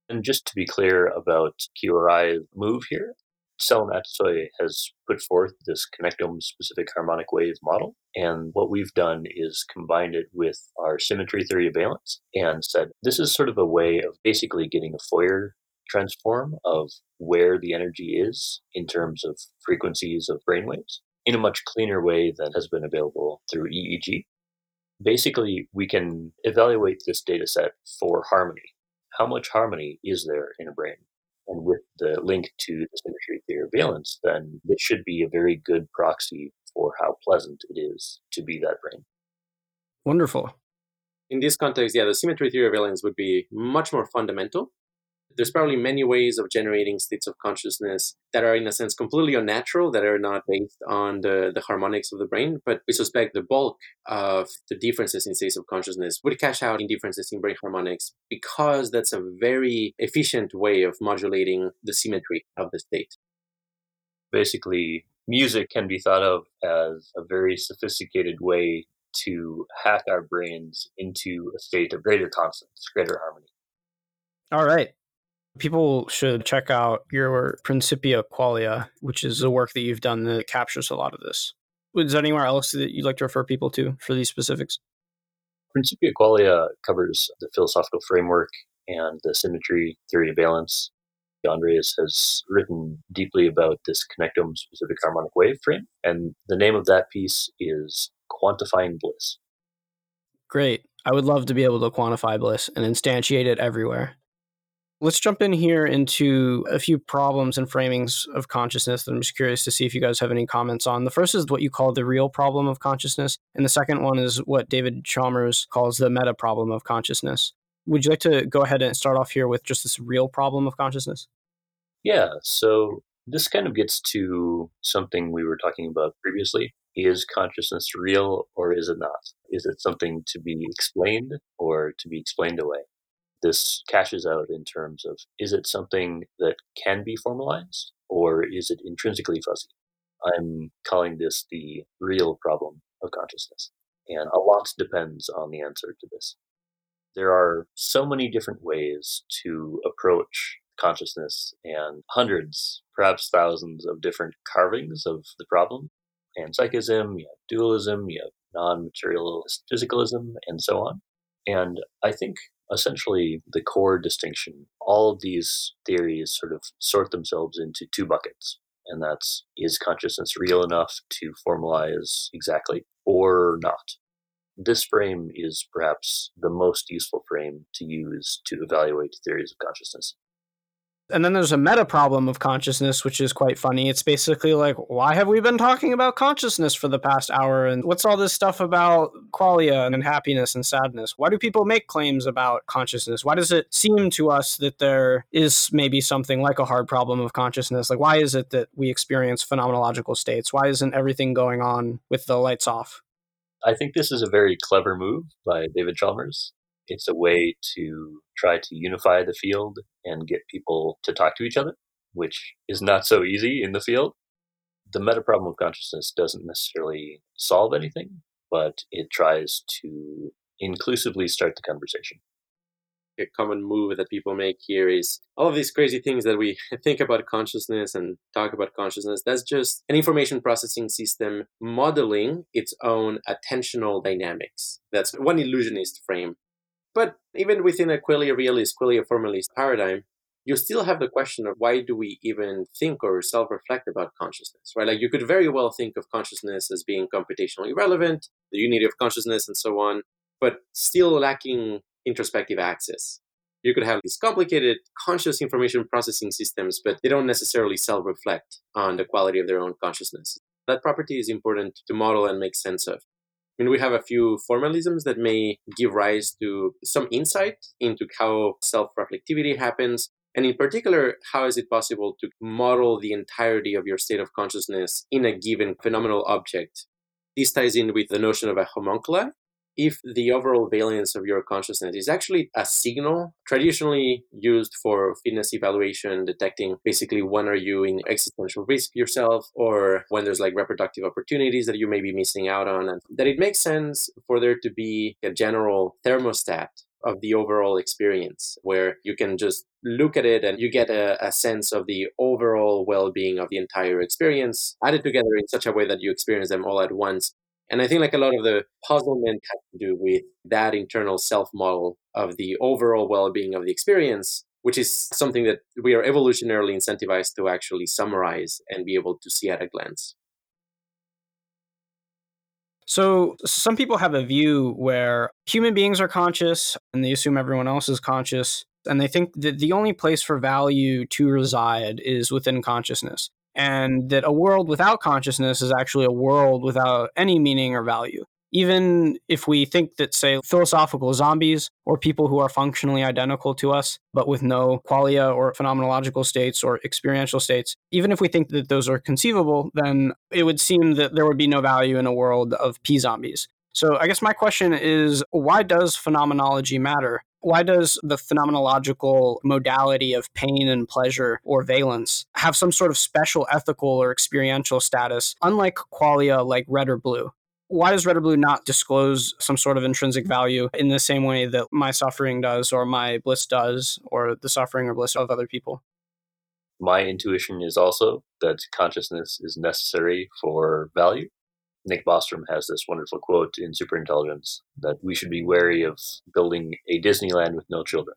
And just to be clear about QRI's move here, Atasoy has put forth this connectome specific harmonic wave model. And what we've done is combined it with our symmetry theory of valence and said this is sort of a way of basically getting a Fourier transform of where the energy is in terms of frequencies of brainwaves in a much cleaner way than has been available through EEG. Basically, we can evaluate this data set for harmony how much harmony is there in a brain? And with the link to the symmetry theory of valence, then it should be a very good proxy for how pleasant it is to be that brain. Wonderful. In this context, yeah, the symmetry theory of valence would be much more fundamental. There's probably many ways of generating states of consciousness that are in a sense completely unnatural that are not based on the, the harmonics of the brain but we suspect the bulk of the differences in states of consciousness would cash out in differences in brain harmonics because that's a very efficient way of modulating the symmetry of the state basically music can be thought of as a very sophisticated way to hack our brains into a state of greater consonance, greater harmony. All right. People should check out your Principia Qualia, which is the work that you've done that captures a lot of this. Is there anywhere else that you'd like to refer people to for these specifics? Principia Qualia covers the philosophical framework and the symmetry theory of valence. Andreas has written deeply about this connectome specific harmonic wave frame, and the name of that piece is Quantifying Bliss. Great. I would love to be able to quantify bliss and instantiate it everywhere. Let's jump in here into a few problems and framings of consciousness that I'm just curious to see if you guys have any comments on. The first is what you call the real problem of consciousness, and the second one is what David Chalmers calls the meta problem of consciousness. Would you like to go ahead and start off here with just this real problem of consciousness? Yeah, so this kind of gets to something we were talking about previously. Is consciousness real or is it not? Is it something to be explained or to be explained away? This cashes out in terms of is it something that can be formalized or is it intrinsically fuzzy? I'm calling this the real problem of consciousness. And a lot depends on the answer to this. There are so many different ways to approach consciousness and hundreds, perhaps thousands of different carvings of the problem. Panpsychism, you have dualism, you have non materialist physicalism, and so on. And I think essentially the core distinction. All of these theories sort of sort themselves into two buckets, and that's is consciousness real enough to formalize exactly or not? This frame is perhaps the most useful frame to use to evaluate theories of consciousness. And then there's a meta problem of consciousness, which is quite funny. It's basically like, why have we been talking about consciousness for the past hour? And what's all this stuff about qualia and happiness and sadness? Why do people make claims about consciousness? Why does it seem to us that there is maybe something like a hard problem of consciousness? Like, why is it that we experience phenomenological states? Why isn't everything going on with the lights off? I think this is a very clever move by David Chalmers. It's a way to try to unify the field and get people to talk to each other, which is not so easy in the field. The meta problem of consciousness doesn't necessarily solve anything, but it tries to inclusively start the conversation. A common move that people make here is all of these crazy things that we think about consciousness and talk about consciousness. That's just an information processing system modeling its own attentional dynamics. That's one illusionist frame but even within a qualia realist, qualia formalist paradigm, you still have the question of why do we even think or self-reflect about consciousness, right? Like you could very well think of consciousness as being computationally relevant, the unity of consciousness and so on, but still lacking introspective access. You could have these complicated conscious information processing systems, but they don't necessarily self-reflect on the quality of their own consciousness. That property is important to model and make sense of. I mean, we have a few formalisms that may give rise to some insight into how self reflectivity happens. And in particular, how is it possible to model the entirety of your state of consciousness in a given phenomenal object? This ties in with the notion of a homunculi, if the overall valence of your consciousness is actually a signal traditionally used for fitness evaluation, detecting basically when are you in existential risk yourself or when there's like reproductive opportunities that you may be missing out on, and that it makes sense for there to be a general thermostat of the overall experience where you can just look at it and you get a, a, sense of the overall well-being of the entire experience added together in such a way that you experience them all at once and I think like a lot of the puzzlement has to do with that internal self model of the overall well being of the experience, which is something that we are evolutionarily incentivized to actually summarize and be able to see at a glance. So, some people have a view where human beings are conscious and they assume everyone else is conscious. And they think that the only place for value to reside is within consciousness and that a world without consciousness is actually a world without any meaning or value. even if we think that, say, philosophical zombies or people who are functionally identical to us, but with no qualia or phenomenological states or experiential states, even if we think that those are conceivable, then it would seem that there would be no value in a world of p zombies. So I guess my question is why does phenomenology matter? Why does the phenomenological modality of pain and pleasure or valence have some sort of special ethical or experiential status, unlike qualia like red or blue? why does red or blue not disclose some sort of intrinsic value in the same way that my suffering does or my bliss does or the suffering or bliss of other people my intuition is also that consciousness is necessary for value nick bostrom has this wonderful quote in superintelligence that we should be wary of building a disneyland with no children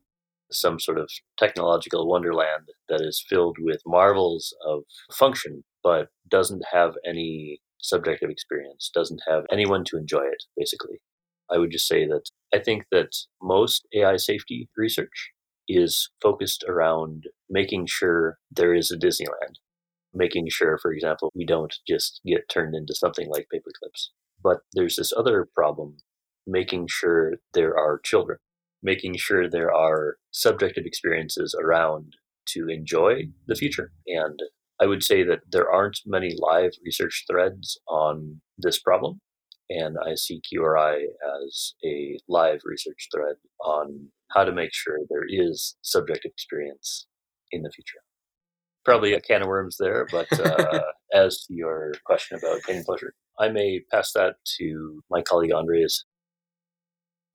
some sort of technological wonderland that is filled with marvels of function but doesn't have any subjective experience, doesn't have anyone to enjoy it, basically. I would just say that I think that most AI safety research is focused around making sure there is a Disneyland, making sure, for example, we don't just get turned into something like paperclips. But there's this other problem making sure there are children, making sure there are subjective experiences around to enjoy the future and I would say that there aren't many live research threads on this problem, and I see QRI as a live research thread on how to make sure there is subjective experience in the future. Probably a can of worms there, but uh, as to your question about pain and pleasure, I may pass that to my colleague Andres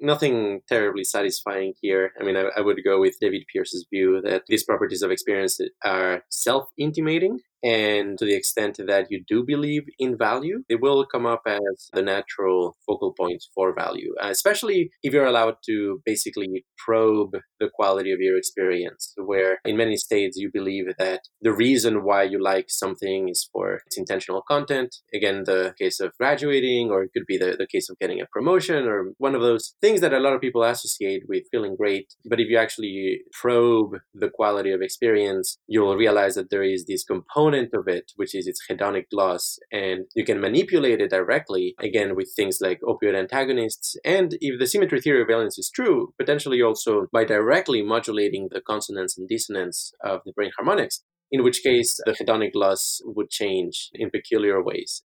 nothing terribly satisfying here. I mean, I, I, would go with David Pearce's view that these properties of experience are self intimating. And to the extent that you do believe in value, it will come up as the natural focal point for value, uh, especially if you're allowed to basically probe the quality of your experience. Where in many states, you believe that the reason why you like something is for its intentional content. Again, the case of graduating, or it could be the, the case of getting a promotion, or one of those things that a lot of people associate with feeling great. But if you actually probe the quality of experience, you'll realize that there is this component component of it, which is its hedonic gloss, and you can manipulate it directly, again, with things like opioid antagonists. And if the symmetry theory of valence is true, potentially also by directly modulating the consonance and dissonance of the brain harmonics, in which case the hedonic gloss would change in peculiar ways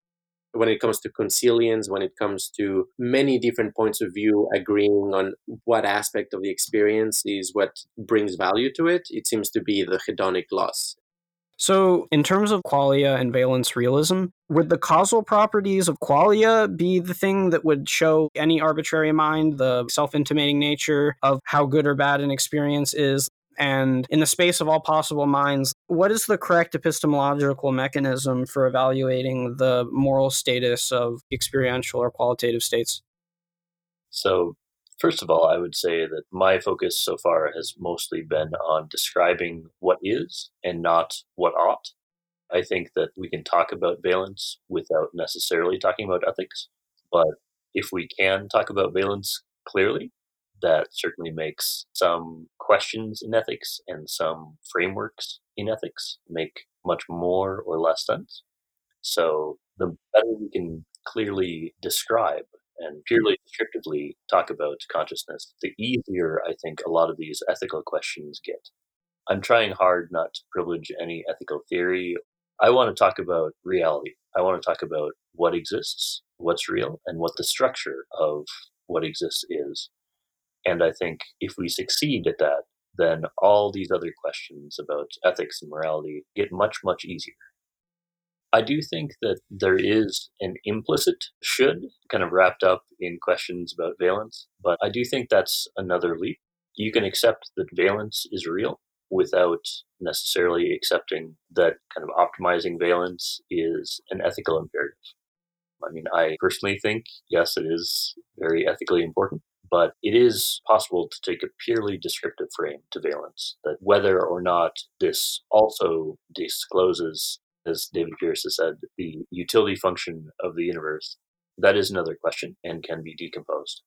when it comes to consilience, when it comes to many different points of view agreeing on what aspect of the experience is what brings value to it, it seems to be the hedonic gloss. So, in terms of qualia and valence realism, would the causal properties of qualia be the thing that would show any arbitrary mind the self intimating nature of how good or bad an experience is? And in the space of all possible minds, what is the correct epistemological mechanism for evaluating the moral status of experiential or qualitative states? So, First of all, I would say that my focus so far has mostly been on describing what is and not what ought. I think that we can talk about valence without necessarily talking about ethics, but if we can talk about valence clearly, that certainly makes some questions in ethics and some frameworks in ethics make much more or less sense. So the better we can clearly describe and purely descriptively talk about consciousness, the easier I think a lot of these ethical questions get. I'm trying hard not to privilege any ethical theory. I want to talk about reality. I want to talk about what exists, what's real, and what the structure of what exists is. And I think if we succeed at that, then all these other questions about ethics and morality get much, much easier. I do think that there is an implicit should kind of wrapped up in questions about valence, but I do think that's another leap. You can accept that valence is real without necessarily accepting that kind of optimizing valence is an ethical imperative. I mean, I personally think, yes, it is very ethically important, but it is possible to take a purely descriptive frame to valence, that whether or not this also discloses as David Pearce has said, the utility function of the universe, that is another question and can be decomposed.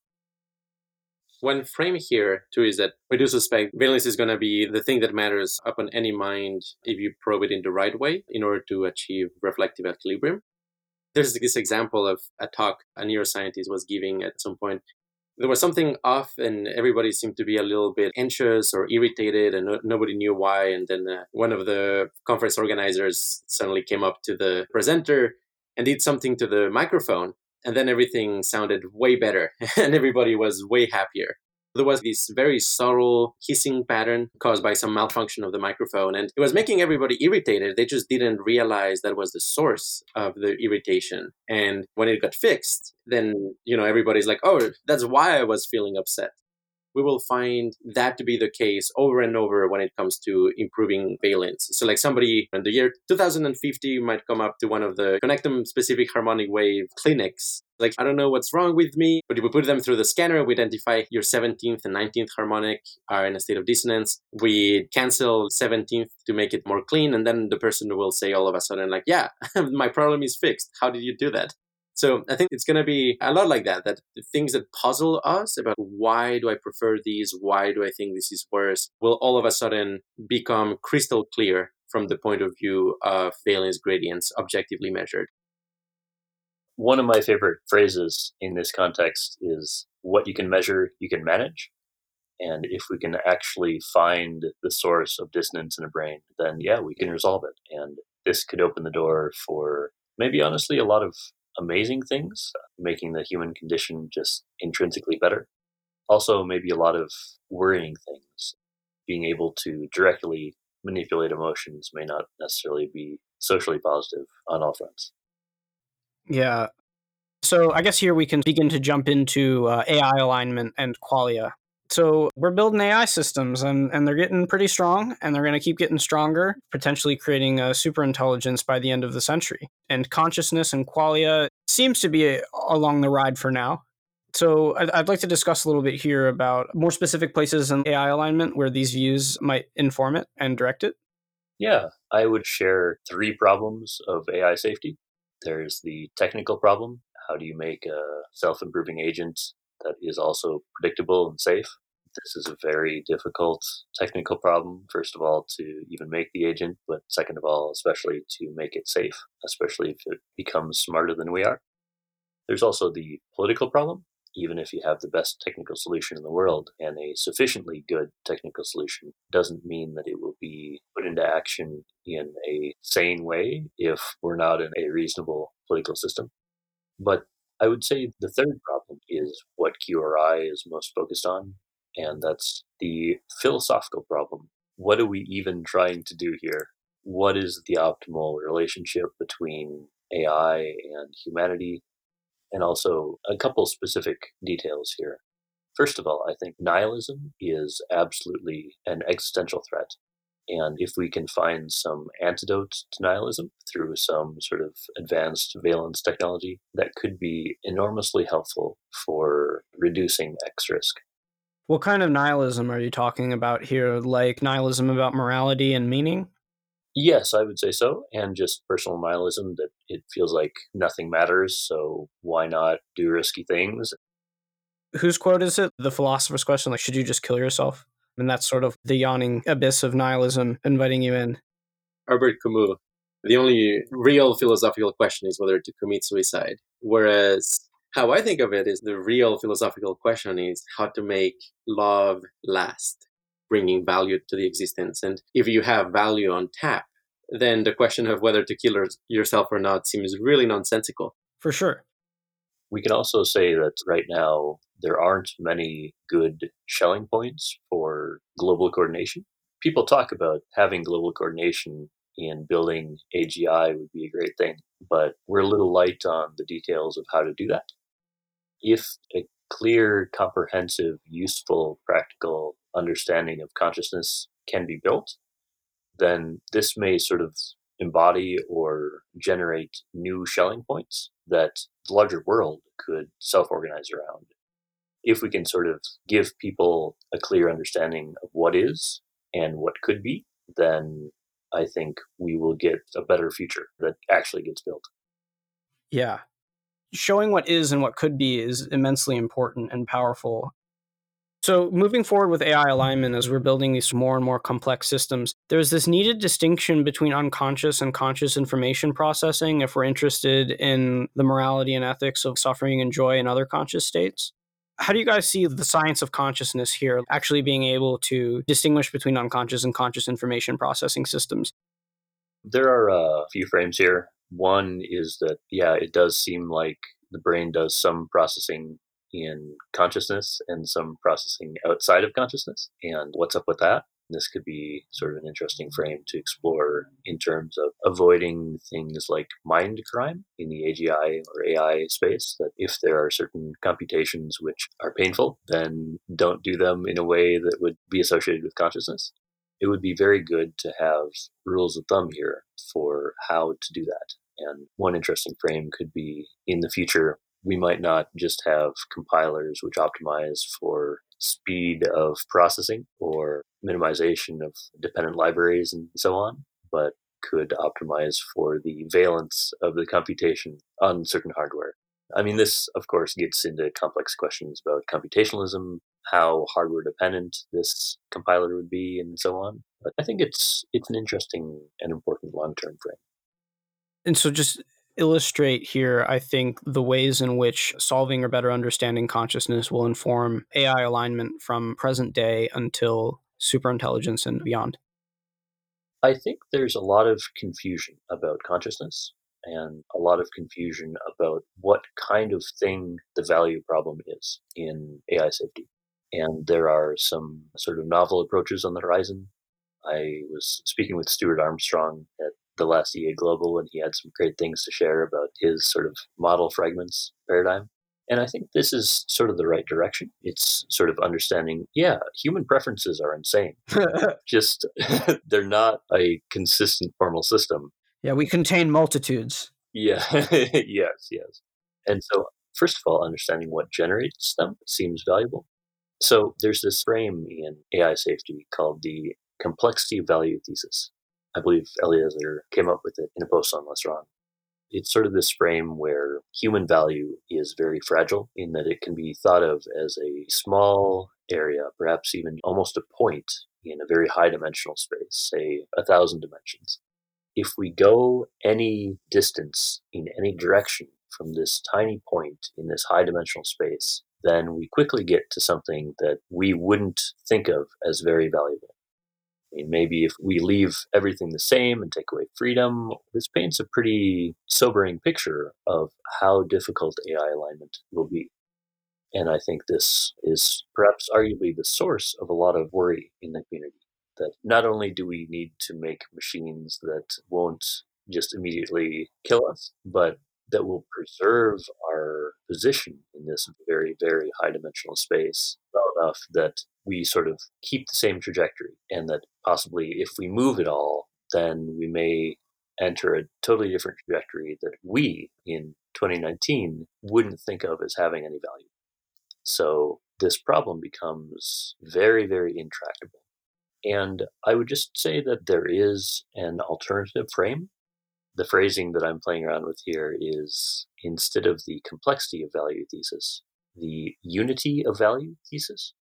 One frame here, too, is that we do suspect valence is going to be the thing that matters upon any mind if you probe it in the right way in order to achieve reflective equilibrium. There's this example of a talk a neuroscientist was giving at some point. There was something off, and everybody seemed to be a little bit anxious or irritated, and no, nobody knew why. And then uh, one of the conference organizers suddenly came up to the presenter and did something to the microphone, and then everything sounded way better, and everybody was way happier there was this very subtle hissing pattern caused by some malfunction of the microphone and it was making everybody irritated. They just didn't realize that was the source of the irritation. And when it got fixed then you know everybody's like oh that's why i was feeling upset we will find that to be the case over and over when it comes to improving valence. So, like somebody in the year 2050 might come up to one of the connectome specific harmonic wave clinics. Like, I don't know what's wrong with me, but if we put them through the scanner, we identify your 17th and 19th harmonic are in a state of dissonance. We cancel 17th to make it more clean, and then the person will say all of a sudden, like, yeah, my problem is fixed. How did you do that? So I think it's going to be a lot like that, that the things that puzzle us about why do I prefer these? Why do I think this is worse? Will all of a sudden become crystal clear from the point of view of valence gradients objectively measured. One of my favorite phrases in this context is what you can measure, you can manage. And if we can actually find the source of dissonance in a brain, then yeah, we can resolve it. And this could open the door for maybe honestly a lot of amazing things, making the human condition just intrinsically better. Also, maybe a lot of worrying things. Being able to directly manipulate emotions may not necessarily be socially positive on all fronts. Yeah. So I guess here we can begin to jump into uh, AI alignment and qualia. So we're building AI systems and, and they're getting pretty strong and they're going to keep getting stronger, potentially creating a super intelligence by the end of the century. And consciousness and qualia seems to be along the ride for now. So I'd, I'd like to discuss a little bit here about more specific places in AI alignment where these views might inform it and direct it. Yeah, I would share three problems of AI safety. There's the technical problem. How do you make a self improving agent that is also predictable and safe? This is a very difficult technical problem, first of all, to even make the agent, but second of all, especially to make it safe, especially if it becomes smarter than we are. There's also the political problem. Even if you have the best technical solution in the world and a sufficiently good technical solution, doesn't mean that it will be put into action in a sane way if we're not in a reasonable political system. But I would say the third problem is what QRI is most focused on, and that's the philosophical problem. What are we even trying to do here? What is the optimal relationship between AI and humanity? And also a couple specific details here. First of all, I think nihilism is absolutely an existential threat. And if we can find some antidote to nihilism through some sort of advanced valence technology, that could be enormously helpful for reducing X risk. What kind of nihilism are you talking about here? Like nihilism about morality and meaning? Yes, I would say so. And just personal nihilism that it feels like nothing matters, so why not do risky things? Whose quote is it? The philosopher's question, like, should you just kill yourself? And that's sort of the yawning abyss of nihilism inviting you in. Albert Camus. The only real philosophical question is whether to commit suicide. Whereas how I think of it is the real philosophical question is how to make love last, bringing value to the existence. And if you have value on tap, then the question of whether to kill yourself or not seems really nonsensical. For sure. We can also say that right now there aren't many good Schelling points for global coordination. People talk about having global coordination and building AGI would be a great thing, but we're a little light on the details of how to do that if a clear, comprehensive, useful, practical understanding of consciousness can be built, then this may sort of embody or generate new Schelling points that the larger world could self organize around. If we can sort of give people a clear understanding of what is and what could be, then I think we will get a better future that actually gets built. Yeah, showing what is and what could be is immensely important and powerful. So, moving forward with AI alignment, as we're building these more and more complex systems, there's this needed distinction between unconscious and conscious information processing if we're interested in the morality and ethics of suffering and joy in other conscious states. How do you guys see the science of consciousness here actually being able to distinguish between unconscious and conscious information processing systems? There are uh, a few frames here. One is that, yeah, it does seem like the brain does some processing in consciousness and some processing outside of consciousness. And what's up with that? This could be sort of an interesting frame to explore in terms of avoiding things like mind crime in the AGI or AI space. That if there are certain computations which are painful, then don't do them in a way that would be associated with consciousness. It would be very good to have rules of thumb here for how to do that. And one interesting frame could be in the future, we might not just have compilers which optimize for speed of processing or minimization of dependent libraries and so on, but could optimize for the valence of the computation on certain hardware. I mean, this, of course, gets into complex questions about computationalism, how hardware dependent this compiler would be, and so on. But I think it's it's an interesting and important long term frame. And so, just illustrate here, I think, the ways in which solving or better understanding consciousness will inform AI alignment from present day until superintelligence and beyond? I think there's a lot of confusion about consciousness and a lot of confusion about what kind of thing the value problem is in AI safety. And there are some sort of novel approaches on the horizon. I was speaking with Stuart Armstrong at the last EA Global, and he had some great things to share about his sort of model fragments paradigm. And I think this is sort of the right direction. It's sort of understanding, yeah, human preferences are insane. Just they're not a consistent formal system. Yeah, we contain multitudes. Yeah, yes, yes. And so, first of all, understanding what generates them seems valuable. So, there's this frame in AI safety called the complexity value thesis. I believe Eliezer came up with it in a post on Wrong. It's sort of this frame where human value is very fragile in that it can be thought of as a small area, perhaps even almost a point in a very high dimensional space, say a thousand dimensions. If we go any distance in any direction from this tiny point in this high dimensional space, then we quickly get to something that we wouldn't think of as very valuable. I mean, maybe if we leave everything the same and take away freedom, this paints a pretty sobering picture of how difficult AI alignment will be. And I think this is perhaps arguably the source of a lot of worry in the community. That not only do we need to make machines that won't just immediately kill us, but that will preserve our position in this very, very high dimensional space well enough that we sort of keep the same trajectory and that possibly if we move at all, then we may enter a totally different trajectory that we in 2019 wouldn't think of as having any value. So this problem becomes very, very intractable. And I would just say that there is an alternative frame. The phrasing that I'm playing around with here is instead of the complexity of value thesis, the unity of value thesis.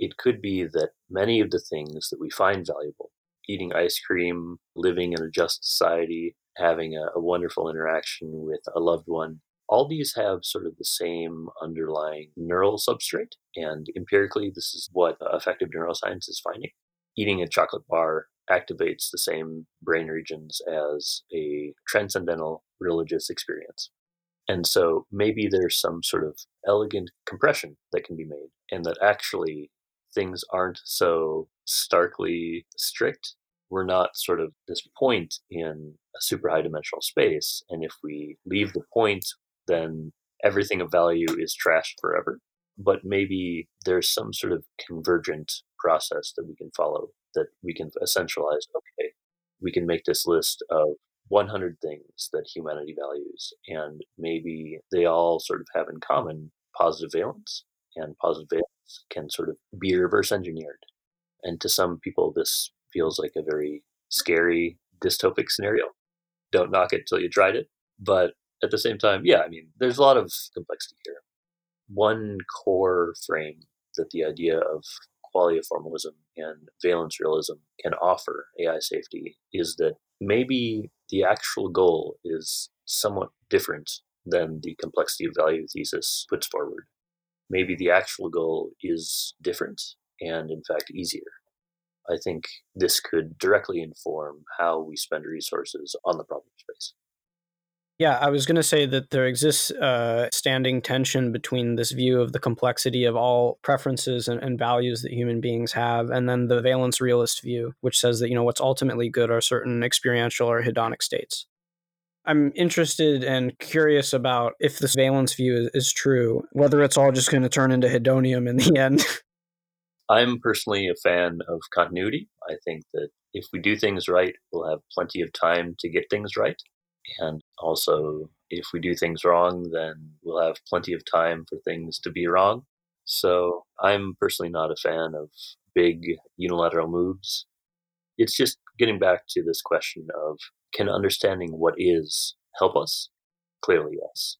It could be that many of the things that we find valuable, eating ice cream, living in a just society, having a, a wonderful interaction with a loved one, all these have sort of the same underlying neural substrate. And empirically, this is what affective neuroscience is finding. Eating a chocolate bar activates the same brain regions as a transcendental religious experience. And so maybe there's some sort of elegant compression that can be made, and that actually things aren't so starkly strict. We're not sort of this point in a super high dimensional space. And if we leave the point, then everything of value is trashed forever. But maybe there's some sort of convergent process that we can follow that we can essentialize. Okay, we can make this list of 100 things that humanity values, and maybe they all sort of have in common positive valence, and positive valence can sort of be reverse engineered. And to some people, this feels like a very scary dystopic scenario. Don't knock it till you tried it. But at the same time, yeah, I mean, there's a lot of complexity here. One core frame that the idea of qualia formalism and valence realism can offer AI safety is that maybe the actual goal is somewhat different than the complexity of value thesis puts forward. Maybe the actual goal is different and, in fact, easier. I think this could directly inform how we spend resources on the problem space. Yeah, I was going to say that there exists a standing tension between this view of the complexity of all preferences and, and, values that human beings have, and then the valence realist view, which says that you know what's ultimately good are certain experiential or hedonic states. I'm interested and curious about if the valence view is, is true, whether it's all just going to turn into hedonium in the end. I'm personally a fan of continuity. I think that if we do things right, we'll have plenty of time to get things right. And also, if we do things wrong, then we'll have plenty of time for things to be wrong. So I'm personally not a fan of big unilateral moves. It's just getting back to this question of can understanding what is help us? Clearly, yes.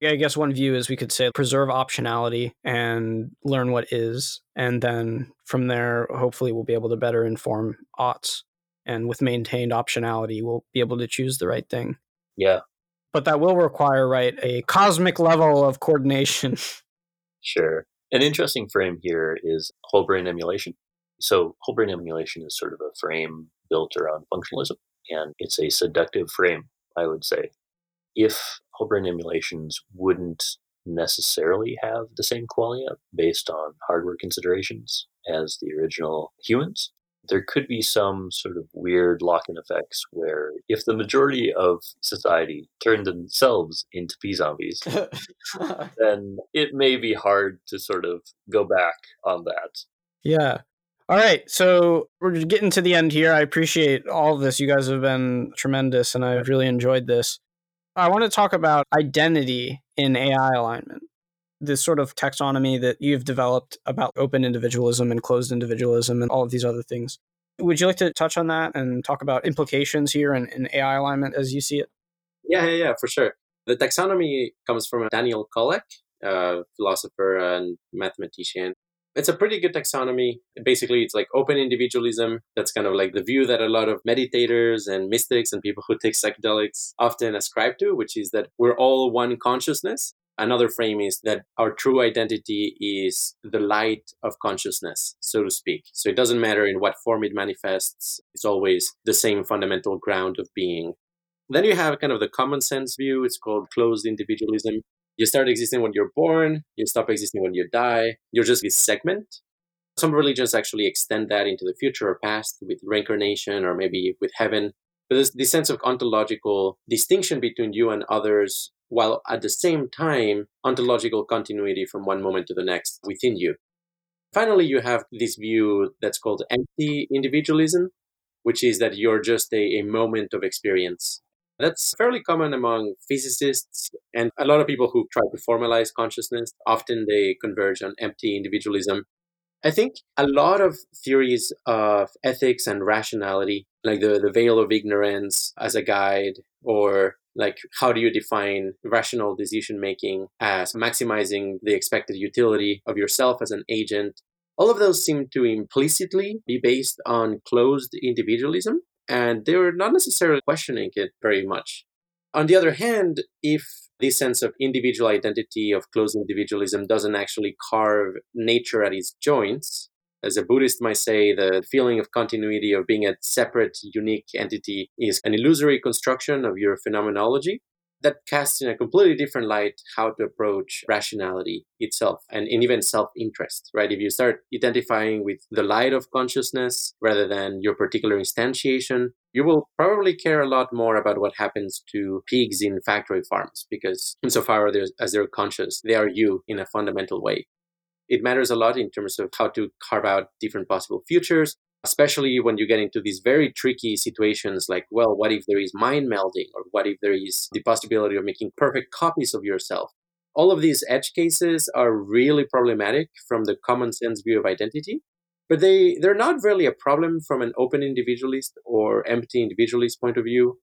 Yeah, I guess one view is we could say preserve optionality and learn what is. And then from there, hopefully, we'll be able to better inform oughts. And with maintained optionality, we'll be able to choose the right thing. Yeah. But that will require, right, a cosmic level of coordination. Sure. An interesting frame here is whole brain emulation. So, whole brain emulation is sort of a frame built around functionalism and it's a seductive frame, I would say. If whole brain emulations wouldn't necessarily have the same qualia based on hardware considerations as the original humans, there could be some sort of weird lock in effects where if the majority of society turned themselves into P zombies, then it may be hard to sort of go back on that. Yeah. All right, so we're getting to the end here. I appreciate all of this. You guys have been tremendous, and I've really enjoyed this. I want to talk about identity in AI alignment, this sort of taxonomy that you've developed about open individualism and closed individualism and all of these other things. Would you like to touch on that and talk about implications here in, in AI alignment as you see it? Yeah, yeah, yeah, for sure. The taxonomy comes from Daniel Kolak, a philosopher and mathematician it's a pretty good taxonomy. Basically, it's like open individualism. That's kind of like the view that a lot of meditators and mystics and people who take psychedelics often ascribe to, which is that we're all one consciousness. Another frame is that our true identity is the light of consciousness, so to speak. So it doesn't matter in what form it manifests, it's always the same fundamental ground of being. Then you have kind of the common sense view, it's called closed individualism, you start existing when you're born, you stop existing when you die. You're just this segment. Some religions actually extend that into the future or past with reincarnation or maybe with heaven. But there's this sense of ontological distinction between you and others, while at the same time, ontological continuity from one moment to the next within you. Finally, you have this view that's called empty individualism, which is that you're just a, a moment of experience. That's fairly common among physicists and a lot of people who try to formalize consciousness. Often they converge on empty individualism. I think a lot of theories of ethics and rationality, like the, the veil of ignorance as a guide, or like how do you define rational decision making as maximizing the expected utility of yourself as an agent, all of those seem to implicitly be based on closed individualism and they were not necessarily questioning it very much. On the other hand, if this sense of individual identity, of closed individualism, doesn't actually carve nature at its joints, as a Buddhist might say, the feeling of continuity, of being a separate, unique entity, is an illusory construction of your phenomenology that casts in a completely different light how to approach rationality itself and, and even self-interest right? If you start identifying with the light of consciousness rather than your particular instantiation you will probably care a lot more about what happens to pigs in factory farms because insofar as they're conscious they are you in a fundamental way. It matters a lot in terms of how to carve out different possible futures especially when you get into these very tricky situations like, well, what if there is mind melding? Or what if there is the possibility of making perfect copies of yourself? All of these edge cases are really problematic from the common sense view of identity, but they, they're not really a problem from an open individualist or empty individualist point of view.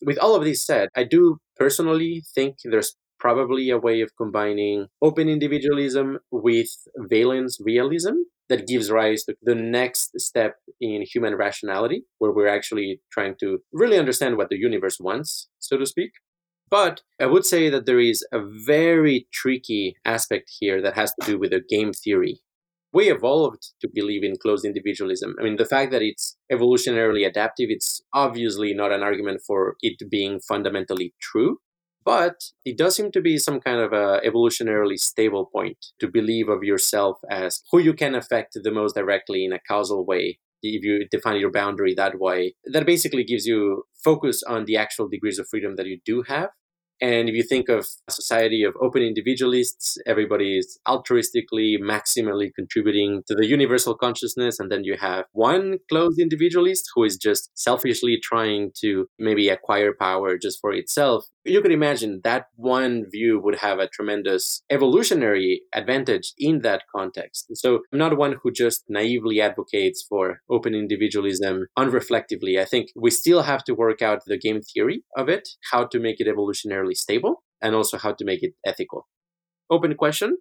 With all of this said, I do personally think there's probably a way of combining open individualism with valence realism that gives rise to the next step in human rationality, where we're actually trying to really understand what the universe wants, so to speak. But I would say that there is a very tricky aspect here that has to do with the game theory. We evolved to believe in closed individualism. I mean, the fact that it's evolutionarily adaptive, it's obviously not an argument for it being fundamentally true. But it does seem to be some kind of a evolutionarily stable point to believe of yourself as who you can affect the most directly in a causal way if you define your boundary that way, that basically gives you focus on the actual degrees of freedom that you do have and if you think of a society of open individualists, everybody is altruistically, maximally contributing to the universal consciousness. And then you have one closed individualist who is just selfishly trying to maybe acquire power just for itself. You could imagine that one view would have a tremendous evolutionary advantage in that context. so I'm not one who just naively advocates for open individualism unreflectively. I think we still have to work out the game theory of it, how to make it evolutionarily stable and also how to make it ethical. Open question.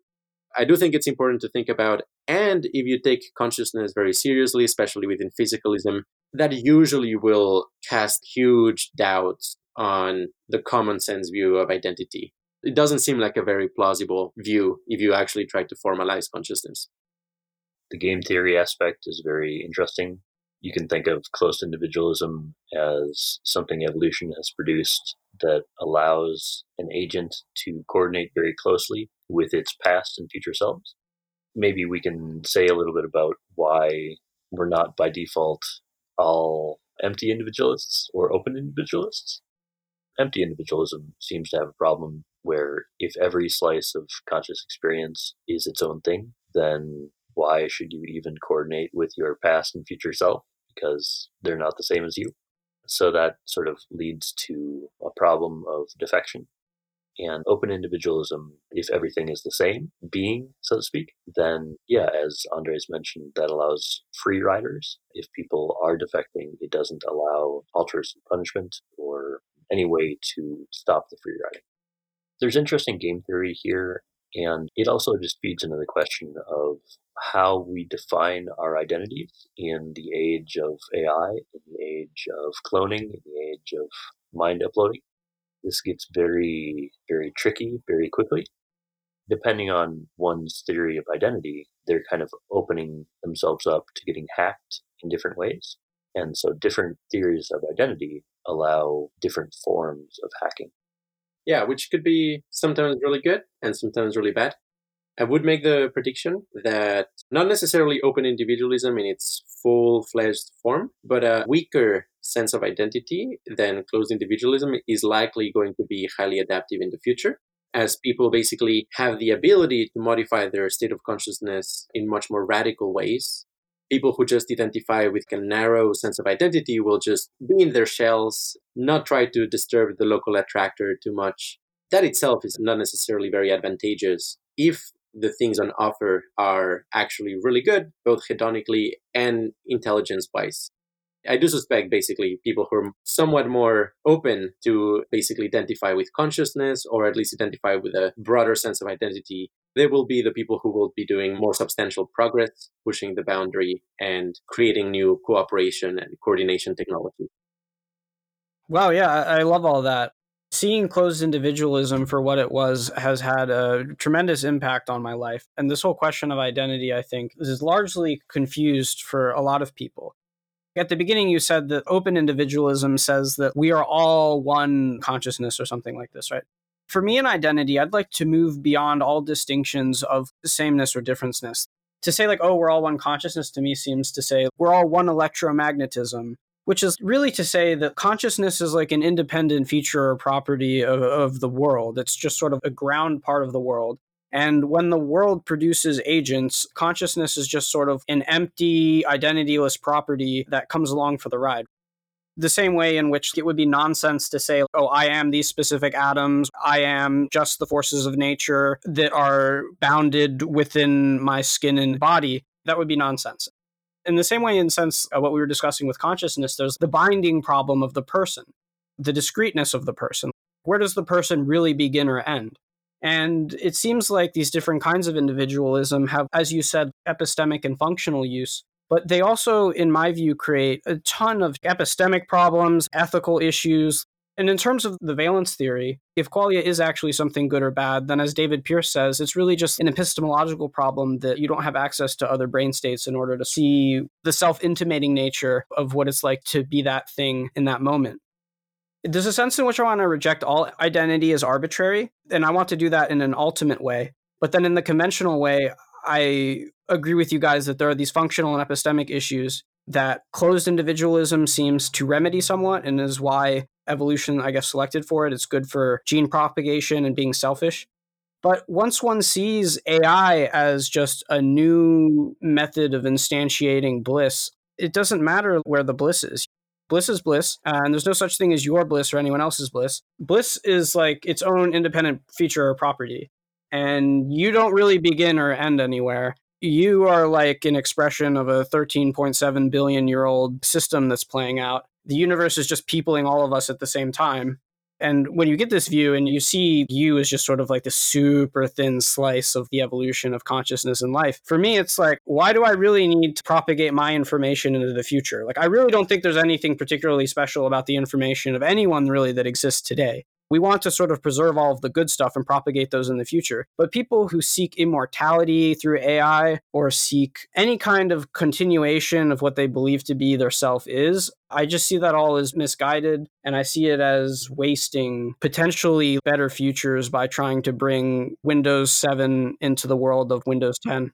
I do think it's important to think about, and if you take consciousness very seriously, especially within physicalism, that usually will cast huge doubts on the common sense view of identity. It doesn't seem like a very plausible view if you actually try to formalize consciousness. The game theory aspect is very interesting. You can think of closed individualism as something evolution has produced that allows an agent to coordinate very closely with its past and future selves. Maybe we can say a little bit about why we're not by default all empty individualists or open individualists. Empty individualism seems to have a problem where if every slice of conscious experience is its own thing, then why should you even coordinate with your past and future self? Because they're not the same as you. So that sort of leads to a problem of defection. And open individualism, if everything is the same being, so to speak, then yeah, as Andres mentioned, that allows free riders. If people are defecting, it doesn't allow altruistic punishment or any way to stop the free riding. There's interesting game theory here, and it also just feeds into the question of how we define our identities in the age of AI, in the age of cloning, in the age of mind uploading. This gets very, very tricky very quickly. Depending on one's theory of identity, they're kind of opening themselves up to getting hacked in different ways. And so different theories of identity allow different forms of hacking. Yeah, which could be sometimes really good and sometimes really bad. I would make the prediction that not necessarily open individualism in its full fledged form, but a weaker sense of identity than closed individualism is likely going to be highly adaptive in the future as people basically have the ability to modify their state of consciousness in much more radical ways. People who just identify with a narrow sense of identity will just be in their shells, not try to disturb the local attractor too much. That itself is not necessarily very advantageous if the things on offer are actually really good, both hedonically and intelligence wise. I do suspect basically people who are somewhat more open to basically identify with consciousness or at least identify with a broader sense of identity, they will be the people who will be doing more substantial progress, pushing the boundary and creating new cooperation and coordination technology. Wow, yeah, I love all that seeing closed individualism for what it was has had a tremendous impact on my life. And this whole question of identity, I think, is largely confused for a lot of people. At the beginning, you said that open individualism says that we are all one consciousness or something like this, right? For me, in identity, I'd like to move beyond all distinctions of sameness or differenceness. To say, like, oh, we're all one consciousness to me seems to say we're all one electromagnetism which is really to say that consciousness is like an independent feature or property of, of the world. It's just sort of a ground part of the world. And when the world produces agents, consciousness is just sort of an empty, identityless property that comes along for the ride. The same way in which it would be nonsense to say, oh, I am these specific atoms, I am just the forces of nature that are bounded within my skin and body. That would be nonsense. In the same way, in sense, uh, what we were discussing with consciousness, there's the binding problem of the person, the discreteness of the person. Where does the person really begin or end? And it seems like these different kinds of individualism have, as you said, epistemic and functional use. But they also, in my view, create a ton of epistemic problems, ethical issues, and in terms of the valence theory, if qualia is actually something good or bad, then as David Pearce says, it's really just an epistemological problem that you don't have access to other brain states in order to see the self intimating nature of what it's like to be that thing in that moment. There's a sense in which I want to reject all identity as arbitrary, and I want to do that in an ultimate way. But then in the conventional way, I agree with you guys that there are these functional and epistemic issues that closed individualism seems to remedy somewhat and is why evolution, I guess, selected for it. It's good for gene propagation and being selfish. But once one sees AI as just a new method of instantiating bliss, it doesn't matter where the bliss is. Bliss is bliss, and there's no such thing as your bliss or anyone else's bliss. Bliss is like its own independent feature or property, and you don't really begin or end anywhere. You are like an expression of a 13.7 billion year old system that's playing out the universe is just peopling all of us at the same time. And when you get this view and you see you as just sort of like the super thin slice of the evolution of consciousness and life, for me, it's like, why do I really need to propagate my information into the future? Like, I really don't think there's anything particularly special about the information of anyone really that exists today. We want to sort of preserve all of the good stuff and propagate those in the future. But people who seek immortality through AI or seek any kind of continuation of what they believe to be their self is, I just see that all as misguided and I see it as wasting potentially better futures by trying to bring Windows 7 into the world of Windows 10.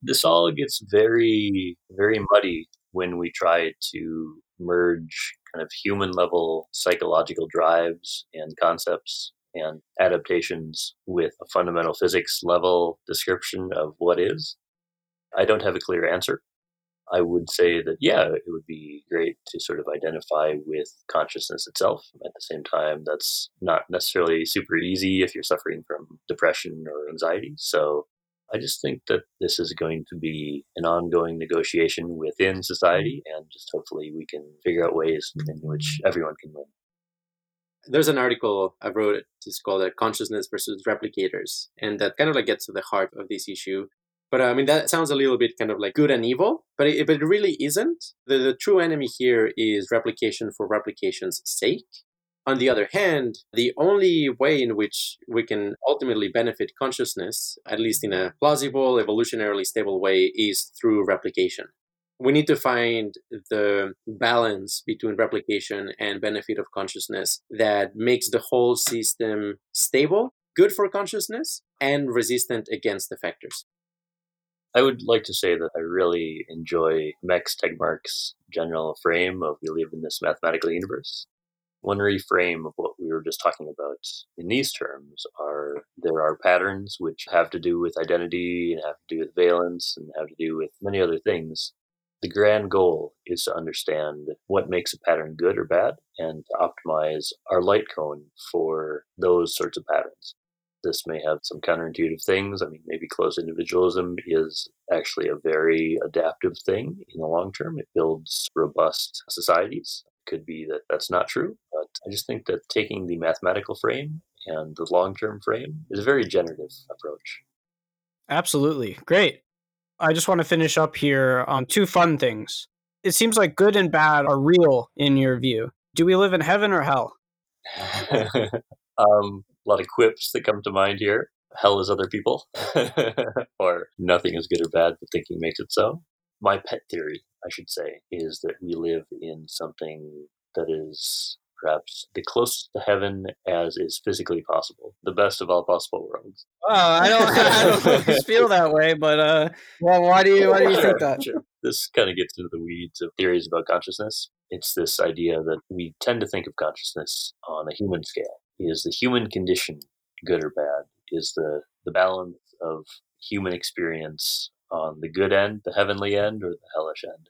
This all gets very, very muddy when we try to merge kind of human level psychological drives and concepts and adaptations with a fundamental physics level description of what is. I don't have a clear answer. I would say that, yeah, it would be great to sort of identify with consciousness itself. At the same time, that's not necessarily super easy if you're suffering from depression or anxiety. So I just think that this is going to be an ongoing negotiation within society, and just hopefully we can figure out ways in which everyone can win. There's an article I wrote. It's called "Consciousness versus Replicators," and that kind of like gets to the heart of this issue. But uh, I mean, that sounds a little bit kind of like good and evil, but it, but it really isn't. The, the true enemy here is replication for replication's sake. On the other hand, the only way in which we can ultimately benefit consciousness, at least in a plausible, evolutionarily stable way, is through replication. We need to find the balance between replication and benefit of consciousness that makes the whole system stable, good for consciousness, and resistant against effectors. I would like to say that I really enjoy Max Tegmark's general frame of we live in this mathematical universe one reframe of what we were just talking about in these terms are there are patterns which have to do with identity and have to do with valence and have to do with many other things. The grand goal is to understand what makes a pattern good or bad and to optimize our light cone for those sorts of patterns. This may have some counterintuitive things. I mean, maybe closed individualism is actually a very adaptive thing in the long term. It builds robust societies could be that that's not true. But I just think that taking the mathematical frame and the long term frame is a very generative approach. Absolutely. Great. I just want to finish up here on two fun things. It seems like good and bad are real in your view. Do we live in heaven or hell? um, a lot of quips that come to mind here. Hell is other people, or nothing is good or bad, but thinking makes it so. My pet theory I should say, is that we live in something that is perhaps the closest to heaven as is physically possible, the best of all possible worlds. Oh, I don't, I don't feel that way, but uh, well, why do you, why do you think that? Sure. This kind of gets into the weeds of theories about consciousness. It's this idea that we tend to think of consciousness on a human scale. Is the human condition good or bad? Is the the balance of human experience on the good end, the heavenly end, or the hellish end.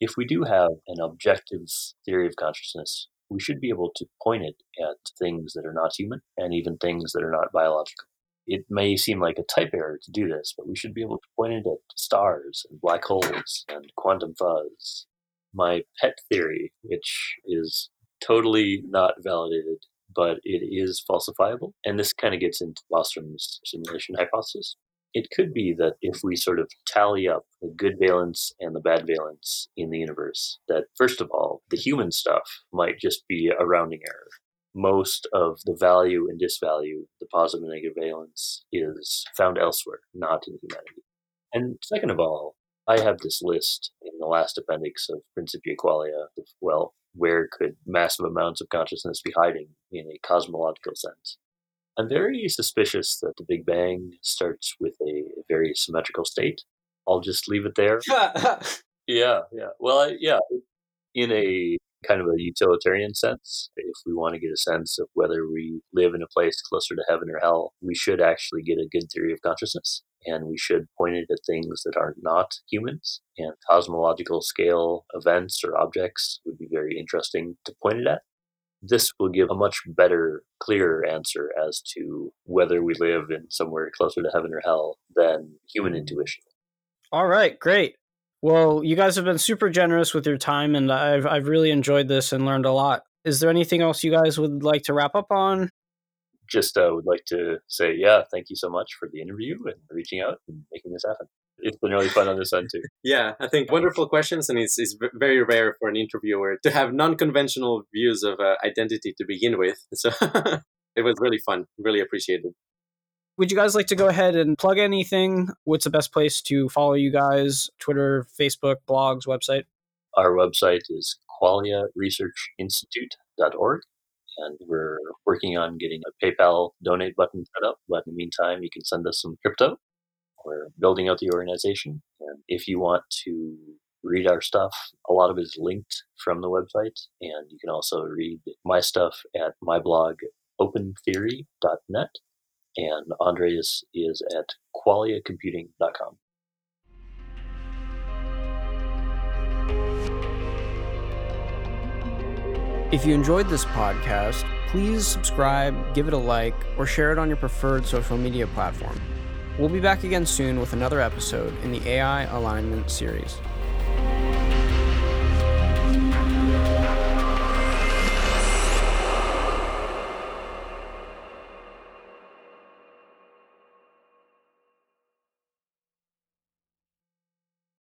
If we do have an objective theory of consciousness, we should be able to point it at things that are not human and even things that are not biological. It may seem like a type error to do this, but we should be able to point it at stars and black holes and quantum fuzz. My pet theory, which is totally not validated but it is falsifiable. And this kind of gets into Bostrom's simulation hypothesis. It could be that if we sort of tally up the good valence and the bad valence in the universe, that first of all, the human stuff might just be a rounding error. Most of the value and disvalue, the positive and negative valence, is found elsewhere, not in humanity. And second of all, I have this list in the last appendix of Principia Qualia of, well, where could massive amounts of consciousness be hiding in a cosmological sense? I'm very suspicious that the Big Bang starts with a very symmetrical state. I'll just leave it there. yeah, yeah. Well, I, yeah, in a kind of a utilitarian sense, if we want to get a sense of whether we live in a place closer to heaven or hell, we should actually get a good theory of consciousness. And we should point it at things that are not humans. And cosmological scale events or objects would be very interesting to point it at. This will give a much better, clearer answer as to whether we live in somewhere closer to heaven or hell than human intuition. All right, great. Well, you guys have been super generous with your time, and I've I've really enjoyed this and learned a lot. Is there anything else you guys would like to wrap up on? Just uh, would like to say, yeah, thank you so much for the interview and reaching out and making this happen. It's been really fun on this end too. Yeah, I think wonderful questions, and it's, it's very rare for an interviewer to have non-conventional views of uh, identity to begin with. So it was really fun. Really appreciated. Would you guys like to go ahead and plug anything? What's the best place to follow you guys? Twitter, Facebook, blogs, website? Our website is qualiaresearchinstitute.org, and we're working on getting a PayPal donate button set up. But in the meantime, you can send us some crypto. We're building out the organization, and if you want to read our stuff, a lot of it is linked from the website, and you can also read my stuff at my blog opentheory.net and Andres is at qualiacomputing.com. If you enjoyed this podcast, please subscribe, give it a like, or share it on your preferred social media platform. We'll be back again soon with another episode in the AI Alignment series.